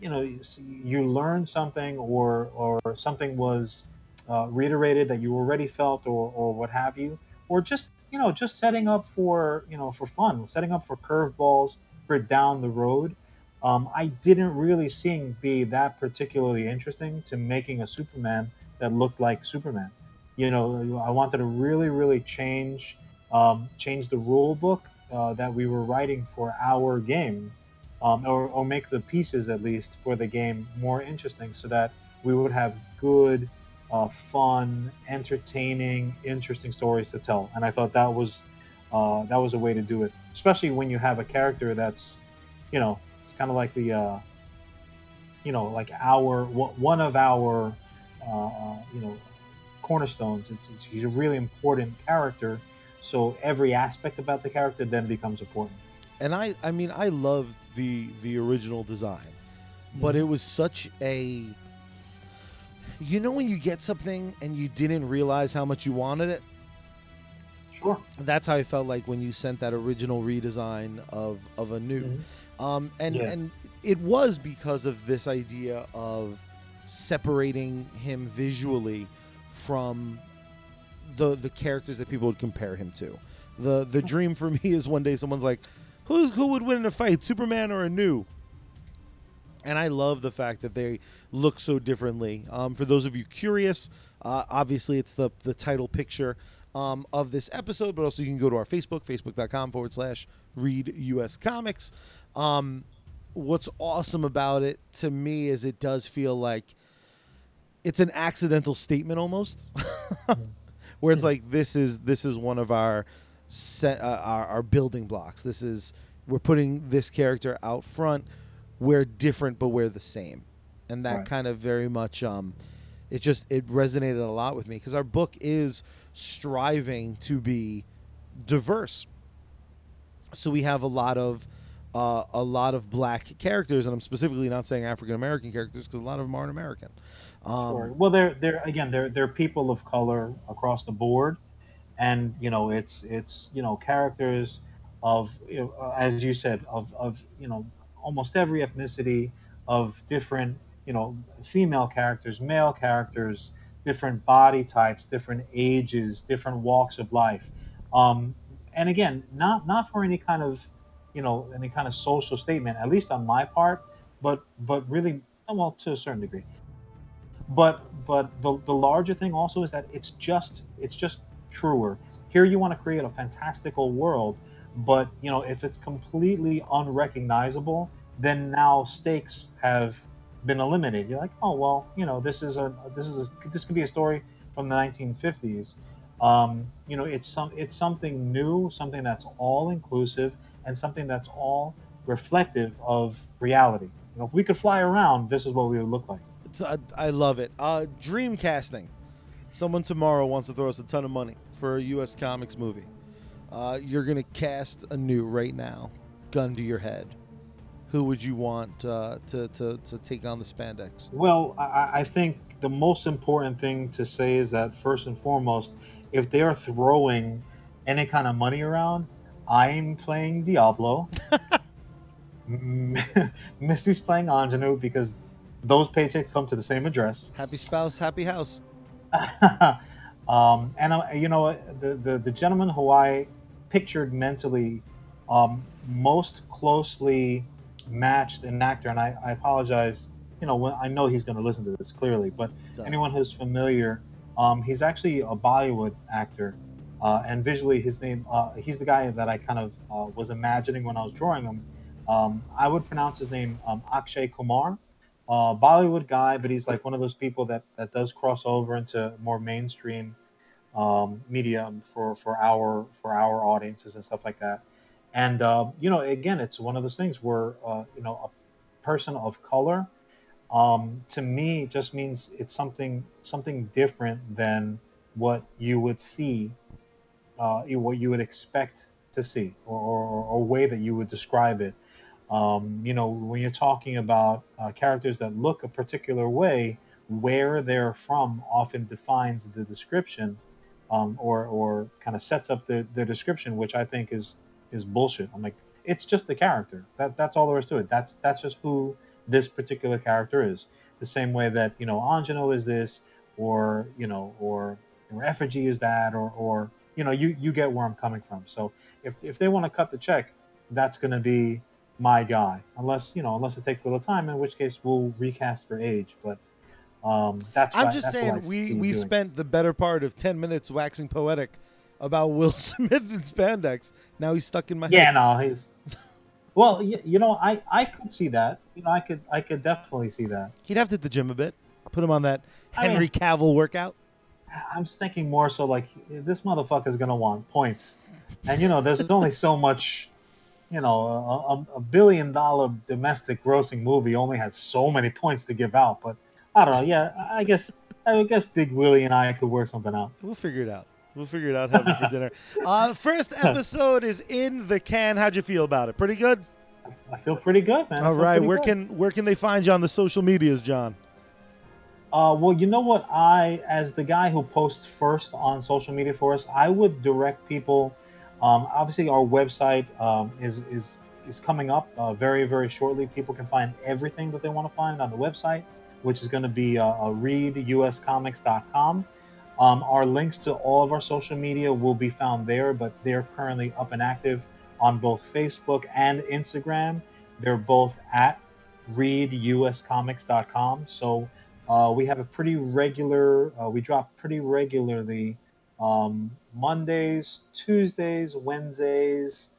you know, you, you learned something, or or something was uh, reiterated that you already felt, or or what have you, or just you know, just setting up for you know for fun, setting up for curveballs for down the road. Um, I didn't really seem be that particularly interesting to making a Superman that looked like Superman. You know, I wanted to really, really change um, change the rule book uh, that we were writing for our game, um, or, or make the pieces at least for the game more interesting, so that we would have good, uh, fun, entertaining, interesting stories to tell. And I thought that was uh, that was a way to do it, especially when you have a character that's, you know, it's kind of like the, uh, you know, like our one of our, you know, cornerstones. It's, it's, he's a really important character, so every aspect about the character then becomes important. And I, I mean, I loved the the original design, but Mhm. it was such a. You know when you get something and you didn't realize how much you wanted it. Sure. That's how I felt like when you sent that original redesign of of Anu, Mhm. um, and Yeah. and it was because of this idea of separating him visually from the the characters that people would compare him to. The the dream for me is one day someone's like, "Who's who would win in a fight, Superman or Anu?" And I love the fact that they look so differently. Um, for those of you curious, uh, obviously it's the the title picture um, of this episode, but also you can go to our Facebook, facebook.com forward slash read US Comics. Um, what's awesome about it to me is it does feel like it's an accidental statement almost, where it's like this is this is one of our set uh, our, our building blocks. This is we're putting this character out front. We're different, but we're the same, and that Right. kind of very much um, it just it resonated a lot with me because our book is striving to be diverse. So we have a lot of uh, a lot of black characters, and I'm specifically not saying African American characters because a lot of them aren't American. Um, Sure. Well, they're they're again they're they're people of color across the board, and you know it's it's you know characters of you know, uh, as you said of of you know almost every ethnicity of different you know female characters, male characters, different body types, different ages, different walks of life, um, and again, not not for any kind of, you know, any kind of social statement, at least on my part, but but really, well, to a certain degree. But but the the larger thing also is that it's just it's just truer. Here you want to create a fantastical world, but you know if it's completely unrecognizable, then now stakes have been eliminated. You're like, oh well, you know this is a this is a this could be a story from the 1950s. Um, you know, it's some it's something new, something that's all inclusive, and something that's all reflective of reality. You know, if we could fly around, this is what we would look like. It's, I, I love it. Uh, dream casting. Someone tomorrow wants to throw us a ton of money for a U.S. Comics movie. Uh, you're gonna cast Anu right now, gun to your head. Who would you want uh, to, to to take on the spandex? Well, I, I think the most important thing to say is that first and foremost, if they are throwing any kind of money around, I'm playing Diablo. Misty's playing Anjanou because those paychecks come to the same address. Happy spouse, happy house. um, and uh, you know the, the the gentleman who I pictured mentally um, most closely matched an actor, and I, I apologize. You know, when, I know he's going to listen to this clearly, but It's, uh, anyone who's familiar, um, he's actually a Bollywood actor, uh, and visually, his name, uh, he's the guy that I kind of uh, was imagining when I was drawing him. Um, I would pronounce his name um, Akshay Kumar, uh, Bollywood guy, but he's like one of those people that that does cross over into more mainstream um, media for for our for our audiences and stuff like that. And uh, you know, again, it's one of those things where uh, you know a person of color um, to me just means it's something something different than what you would see, uh, what you would expect to see, or, or, or way that you would describe it. Um, you know, when you're talking about uh, characters that look a particular way, where they're from often defines the description, um, or or kind of sets up the, the description, which I think is is bullshit. I'm like, it's just the character. That that's all there is to it. That's that's just who this particular character is. The same way that you know Anjano is this, or you know, or or effigy is that, or or you know, you you get where I'm coming from. So if if they want to cut the check, that's going to be my guy. Unless you know, unless it takes a little time, in which case we'll recast for age. But um, that's I'm why- just that's saying we we doing. spent the better part of ten minutes waxing poetic about Will Smith and spandex. Now he's stuck in my Yeah, head. no, he's. Well, you, you know, I I could see that. You know, I could I could definitely see that. He'd have to hit the gym a bit. Put him on that I mean- Henry Cavill workout. I'm just thinking more so like this motherfucker's gonna want points, and you know, there's only so much. You know, a, a, billion dollar domestic grossing movie only had so many points to give out. But I don't know. Yeah, I guess I guess Big Willie and I could work something out. We'll figure it out. We'll figure it out. Have it for dinner. Uh, first episode is in the can. How'd you feel about it? Pretty good. I feel pretty good, man. All right. Where good. can where can they find you on the social medias, Jon? Uh, well, you know what? I, as the guy who posts first on social media for us, I would direct people. Um, obviously, our website um, is is is coming up uh, very very shortly. People can find everything that they want to find on the website, which is going to be uh, uh, readuscomics.com. Um, our links to all of our social media will be found there, but they're currently up and active on both Facebook and Instagram. They're both at readuscomics.com. So uh, we have a pretty regular, uh, we drop pretty regularly um, Mondays, Tuesdays, Wednesdays,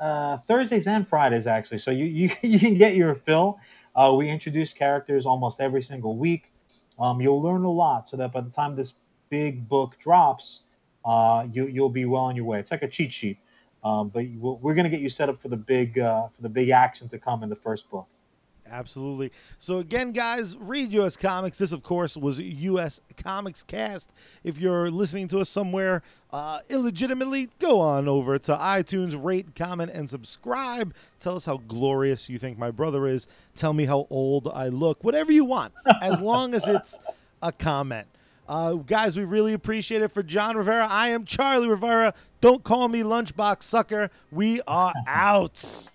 uh, Thursdays, and Fridays, actually. So you, you, you can get your fill. Uh, we introduce characters almost every single week. Um, you'll learn a lot so that by the time this big book drops, uh, you, you'll be well on your way. It's like a cheat sheet. Um, but we're going to get you set up for the big uh, for the big action to come in the first book. Absolutely. So again, guys, read U.S. Comics. This, of course, was U.S. Comics Cast. If you're listening to us somewhere uh, illegitimately, go on over to iTunes, rate, comment, and subscribe. Tell us how glorious you think my brother is. Tell me how old I look. Whatever you want, as long as it's a comment. Uh, guys, we really appreciate it. For Jon Rivera, I am Charlie Rivera. Don't call me Lunchbox Sucker. We are out.